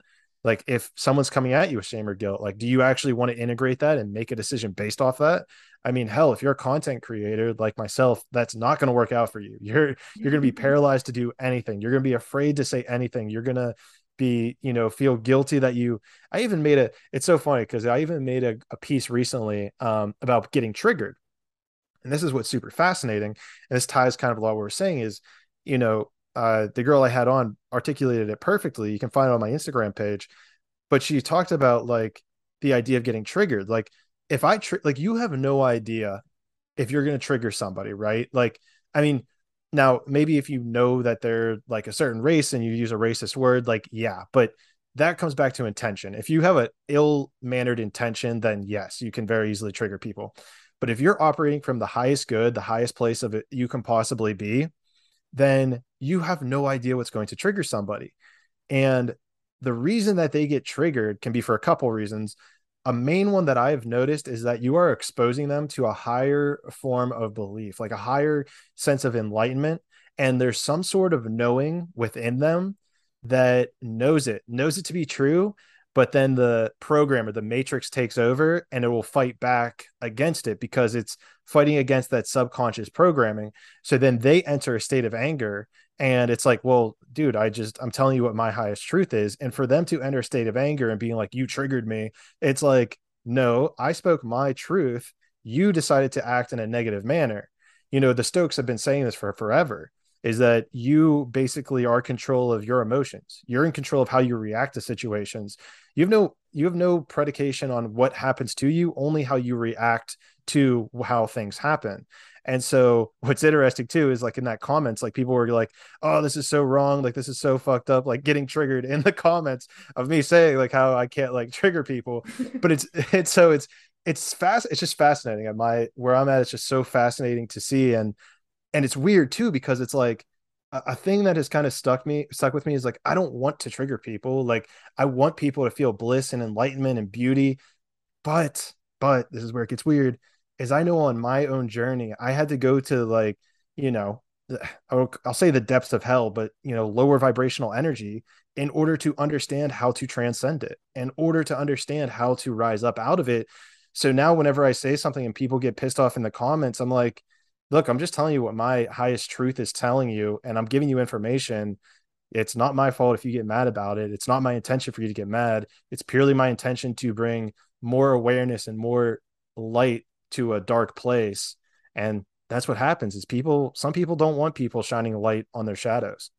like if someone's coming at you with shame or guilt like do you actually want to integrate that and make a decision based off that? I mean hell if you're a content creator like myself that's not going to work out for you. <laughs> You're you're going to be paralyzed to do anything. You're going to be afraid to say anything. You're going to be you know feel guilty that you i even made a it's so funny because i even made a, a piece recently um, about getting triggered. And this is what's super fascinating and this ties kind of a lot what we're saying is you know uh, the girl I had on articulated it perfectly. You can find it on my Instagram page, but she talked about like the idea of getting triggered. Like if I tr- like you have no idea if you're going to trigger somebody, right? Like I mean, now maybe if you know that they're like a certain race and you use a racist word, like yeah, but that comes back to intention. If you have an ill-mannered intention, then yes, you can very easily trigger people. But if you're operating from the highest good, the highest place of it you can possibly be, then you have no idea what's going to trigger somebody. And the reason that they get triggered can be for a couple reasons. A main one that I've noticed is that you are exposing them to a higher form of belief, like a higher sense of enlightenment. And there's some sort of knowing within them that knows it, knows it to be true, but then the programmer, the matrix takes over and it will fight back against it because it's fighting against that subconscious programming. So then they enter a state of anger and it's like, well, dude, I just, I'm telling you what my highest truth is. And for them to enter a state of anger and being like, you triggered me, it's like, no, I spoke my truth. You decided to act in a negative manner. You know, the Stoics have been saying this for forever is that you basically are control of your emotions. You're in control of how you react to situations. You have no you have no predication on what happens to you, only how you react to how things happen. And so <laughs> what's interesting too is like in that comments, like people were like, "Oh, this is so wrong. Like this is so fucked up." Like getting triggered in the <laughs> comments of me saying like how I can't like <laughs> trigger people. but it's it's so it's it's fast. It's just fascinating. At my where I'm at, it's just so fascinating to see and and it's weird too because it's like a, thing that has kind of stuck me stuck with me is like I don't want to trigger people. Like I want people to feel bliss and enlightenment and beauty, but but this is where it gets weird. Is I know on my own journey, I had to go to like you know I'll say the depths of hell, but you know, lower vibrational energy in order to understand how to transcend it, in order to understand how to rise up out of it. So now, whenever I say something and people get pissed off in the comments, I'm like, look, I'm just telling you what my highest truth is telling you, and I'm giving you information. It's not my fault if you get mad about it. It's not my intention for you to get mad. It's purely my intention to bring more awareness and more light to a dark place. And that's what happens is people some people don't want people shining light on their shadows.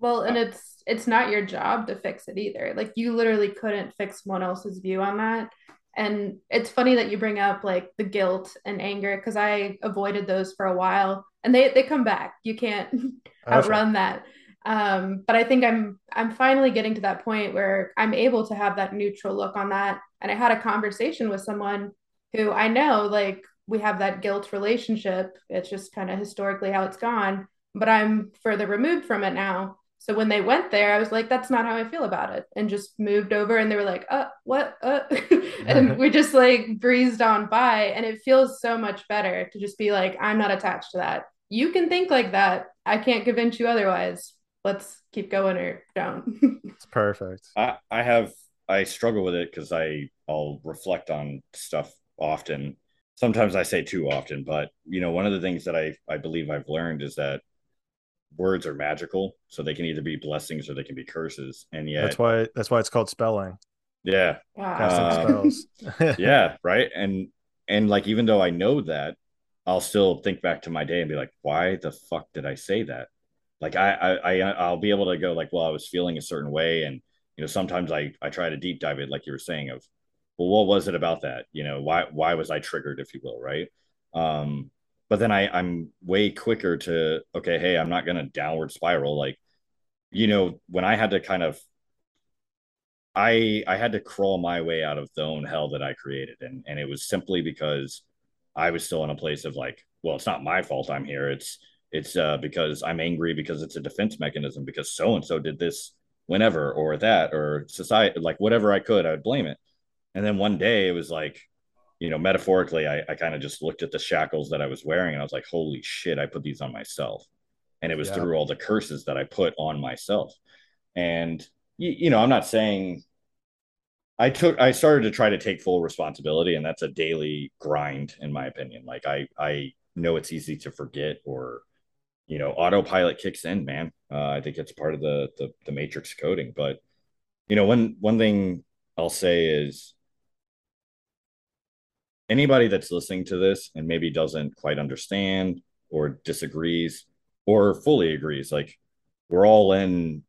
Well, and it's it's not your job to fix it either. Like you literally couldn't fix someone else's view on that. And it's funny that you bring up like the guilt and anger because I avoided those for a while and they they come back. You can't <laughs> outrun that. Um, but I think I'm I'm finally getting to that point where I'm able to have that neutral look on that. And I had a conversation with someone who I know like we have that guilt relationship. It's just kind of historically how it's gone, but I'm further removed from it now. So when they went there, I was like, that's not how I feel about it. And just moved over and they were like, uh, what? Uh? <laughs> and <laughs> we just like breezed on by. And it feels so much better to just be like, I'm not attached to that. you can think like that. I can't convince you otherwise. Let's keep going or don't. <laughs> it's perfect. I, I have I struggle with it because I I'll reflect on stuff often. Sometimes I say too often, but you know, one of the things that I I believe I've learned is that words are magical, so they can either be blessings or they can be curses. And yet that's why that's why it's called spelling. Yeah. wow. Um, <laughs> yeah, right. And and like even though I know that, I'll still think back to my day and be like, why the fuck did I say that? Like I I, I I'll be able to go like, well, I was feeling a certain way and you know sometimes i i try to deep dive it like you were saying of well what was it about that you know why why was i triggered if you will right um but then i i'm way quicker to okay hey i'm not to downward spiral. Like you know when i had to kind of i i had to crawl my way out of the own hell that i created. And and it was simply because i was still in a place of like well it's not my fault i'm here. It's it's uh because i'm angry because it's a defense mechanism because so and so did this whenever or that or society like whatever i could i would blame it. And then one day it was like you know metaphorically i, I kind of just looked at the shackles that i was wearing and i was like holy shit i put these on myself. And it was yeah. through all the curses that i put on myself. And you, you know i'm not saying i took i started to try to take full responsibility and that's a daily grind in my opinion. Like i i know it's easy to forget or you know autopilot kicks in man. Uh, i think it's part of the, the the matrix coding. But you know one one thing i'll say is anybody that's listening to this and maybe doesn't quite understand or disagrees or fully agrees like we're all in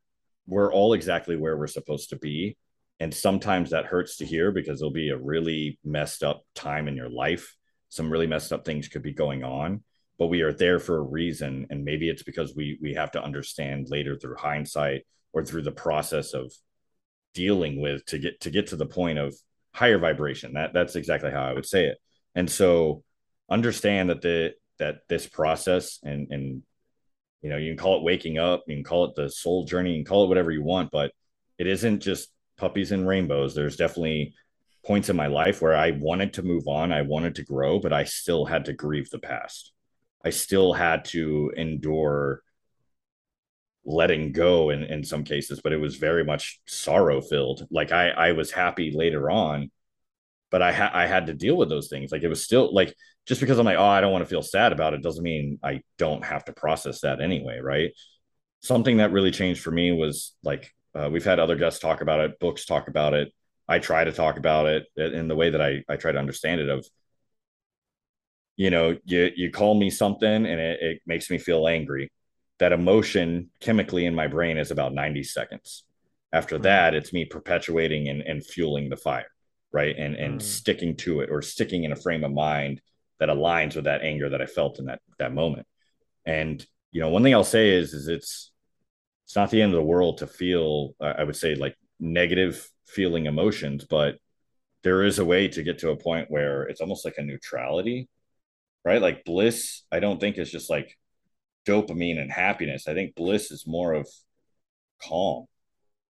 we're all exactly where we're supposed to be. And sometimes that hurts to hear because there'll be a really messed up time in your life. Some really messed up things could be going on but we are there for a reason. And maybe it's because we we have to understand later through hindsight or through the process of dealing with to get to get to the point of higher vibration. That that's exactly how i would say it. And so understand that the that this process and and you know you can call it waking up you can call it the soul journey you can call it whatever you want but it isn't just puppies and rainbows. There's definitely points in my life where i wanted to move on i wanted to grow but i still had to grieve the past. I still had to endure letting go in, in some cases, but it was very much sorrow filled. Like I, I was happy later on, but I had, I had to deal with those things. Like it was still like, just because I'm like, oh, I don't want to feel sad about it doesn't mean I don't have to process that anyway. Right. Something that really changed for me was like, uh, we've had other guests talk about it, books talk about it. I try to talk about it in the way that I, I try to understand it of you know you you call me something and it, it makes me feel angry that emotion chemically in my brain is about 90 seconds after mm. that it's me perpetuating and, and fueling the fire right and and mm. sticking to it or sticking in a frame of mind that aligns with that anger that i felt in that that moment and you know one thing i'll say is is it's it's not the end of the world to feel uh, i would say like negative feeling emotions but there is a way to get to a point where it's almost like a neutrality right? Like bliss, I don't think is just like dopamine and happiness. I think bliss is more of calm.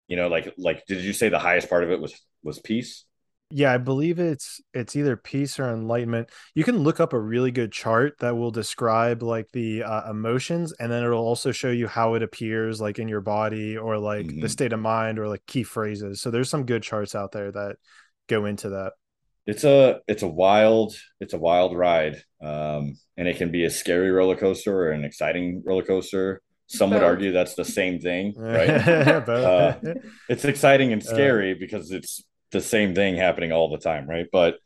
You know, like like did you say the highest part of it was was peace? Yeah, I believe it's it's either peace or enlightenment. You can look up a really good chart that will describe like the uh, emotions, and then it'll also show you how it appears, like in your body or like mm-hmm. the state of mind or like key phrases. So there's some good charts out there that go into that it's a it's a wild it's a wild ride. Um, and it can be a scary roller coaster or an exciting roller coaster. Some would argue that's the same thing <laughs> right? <laughs> Uh, <laughs> it's exciting and uh. scary uh, because it's the same thing happening all the time right? But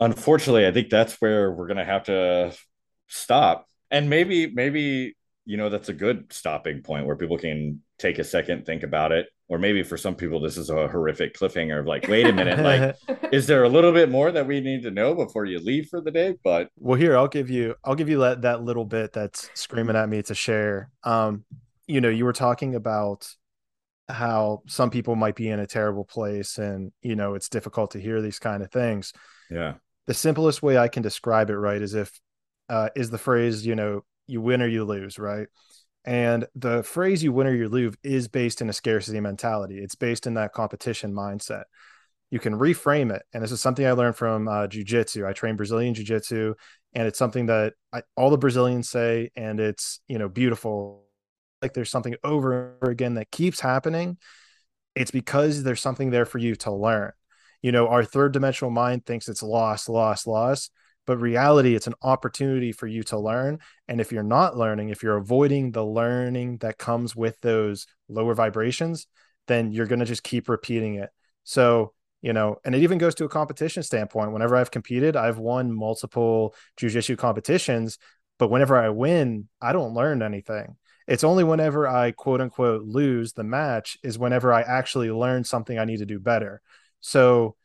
unfortunately i think that's where we're going to have to stop. And maybe maybe you know that's a good stopping point where people can take a second think about it or maybe for some people this is a horrific cliffhanger of like wait a minute like <laughs> is there a little bit more that we need to know before you leave for the day? But well here i'll give you i'll give you that that little bit that's screaming at me to share. Um you know you were talking about how some people might be in a terrible place and you know it's difficult to hear these kind of things. Yeah. The simplest way i can describe it right is if uh is the phrase you know you win or you lose right and the phrase you win or you lose is based in a scarcity mentality. It's based in that competition mindset. You can reframe it. And this is something I learned from uh, jujitsu. I train Brazilian jiu-jitsu and it's something that I, all the Brazilians say, and it's you know beautiful. Like there's something over again that keeps happening. It's because there's something there for you to learn. You know, our third dimensional mind thinks it's lost, lost, lost but reality it's an opportunity for you to learn. And if you're not learning if you're avoiding the learning that comes with those lower vibrations then you're going to just keep repeating it. So you know and it even goes to a competition standpoint. Whenever i've competed i've won multiple jiu-jitsu competitions but whenever i win i don't learn anything. It's only whenever i quote unquote lose the match is whenever i actually learn something i need to do better. So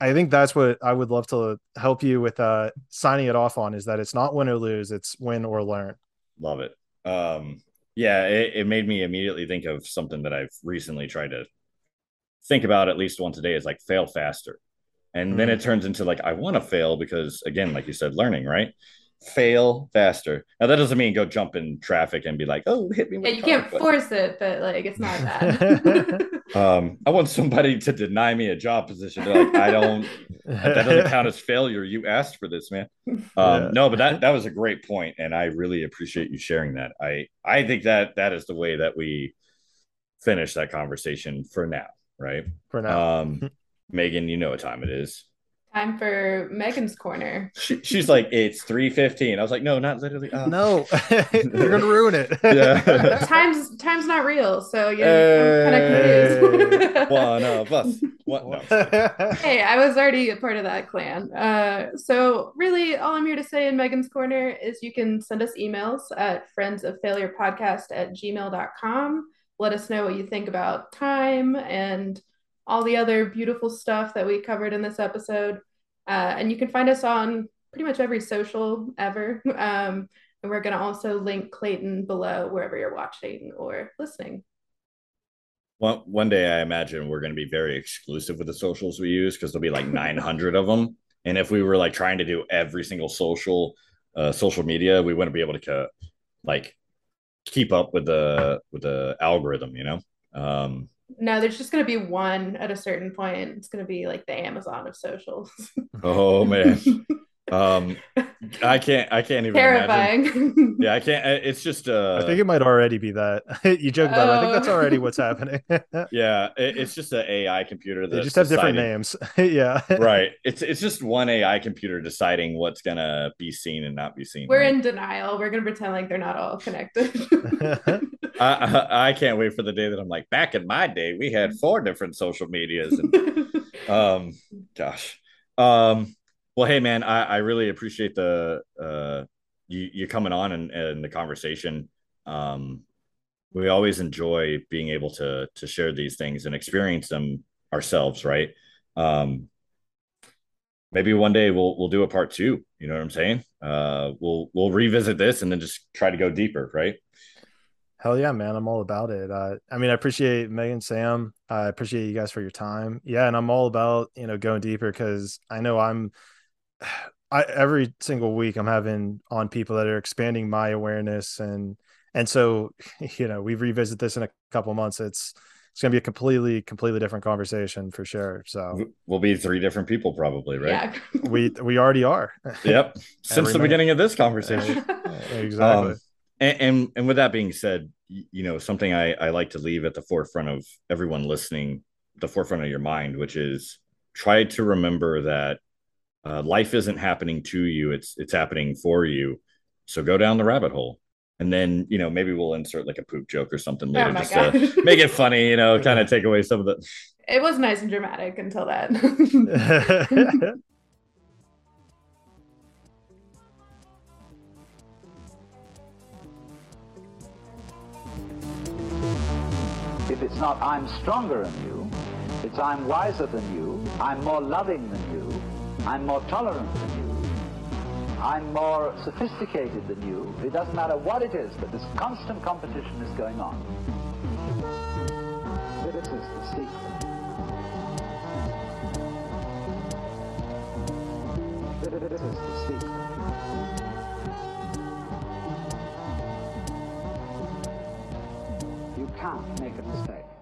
I think that's what I would love to help you with uh, signing it off on is that it's not win or lose, it's win or learn. Love it. Um, yeah, it, it made me immediately think of something that I've recently tried to think about at least once a day is like fail faster. And mm-hmm. then it turns into like, I want to fail because, again, like you said, learning, right? Fail faster. Now that doesn't mean go jump in traffic and be like, "Oh, hit me." yeah, you car, can't but... force it, but like it's not <laughs> bad. <laughs> um, I want somebody to deny me a job position. They're like, "I don't." that doesn't <laughs> count as failure. You asked for this, man. Um, yeah. No, but that that was a great point, and I really appreciate you sharing that. I I think that that is the way that we finish that conversation for now, right? For now, um, Megan, you know what time it is. Time for Megan's corner. She, she's like, it's three fifteen. I was like, no, not literally. Oh. No, <laughs> you're gonna ruin it. <laughs> yeah, <laughs> time's time's not real. So yeah, hey, I'm kind of confused. one of us. What? No. hey, I was already a part of that clan. Uh, so really, all I'm here to say in Megan's corner is you can send us emails at friends of failure podcast at gmail.com. Let us know what you think about time and all the other beautiful stuff that we covered in this episode. Uh, and you can find us on pretty much every social ever. <laughs> Um, and we're going to also link Clayton below wherever you're watching or listening. One, one day I imagine we're going to be very exclusive with the socials we use because there'll be like <laughs> 900 of them. And if we were like trying to do every single social, uh, social media, we wouldn't be able to like keep up with the, with the algorithm, you know? Um, no, there's just going to be one at a certain point. It's going to be like the Amazon of socials. oh man. <laughs> um i can't i can't even terrifying. Imagine. yeah i can't it's just uh i think it might already be that. <laughs> You joke about oh. it. I think that's already what's happening. <laughs> Yeah it, it's just an ai computer that just have deciding, different names. <laughs> Yeah. Right. It's it's just one ai computer deciding what's gonna be seen and not be seen we're right? in denial. We're gonna pretend like they're not all connected. I, I, I can't wait for the day that i'm like back in my day we had four different social medias and um gosh. Um well, hey man, I, I really appreciate the uh, you you coming on and, and the conversation. Um, we always enjoy being able to to share these things and experience them ourselves, right? Um, maybe one day we'll we'll do a part two. You know what I'm saying? Uh, we'll we'll revisit this and then just try to go deeper, right? Hell yeah, man! I'm all about it. Uh, I mean, I appreciate Megan, Sam. I appreciate you guys for your time. Yeah, and I'm all about you know going deeper because I know I'm I, every single week I'm having on people that are expanding my awareness and and so <laughs> you know we revisit this in a couple months. It's it's going to be a completely completely different conversation for sure. So we'll be three different people probably right? Yeah. <laughs> we we already are. Yep. <laughs> Since the minute. beginning of this conversation. Exactly. Um, and, and, and with that being said you know something I, I like to leave at the forefront of everyone listening the forefront of your mind which is try to remember that uh, life isn't happening to you it's it's happening for you. So go down the rabbit hole. And then you know maybe we'll insert like a poop joke or something later oh just God. to <laughs> make it funny you know kind of take away some of the it was nice and dramatic until that. <laughs> If it's not i'm stronger than you it's i'm wiser than you i'm more loving than you I'm more tolerant than you. I'm more sophisticated than you. It doesn't matter what it is, but this constant competition is going on. This is the secret. This is the secret. You can't make a mistake.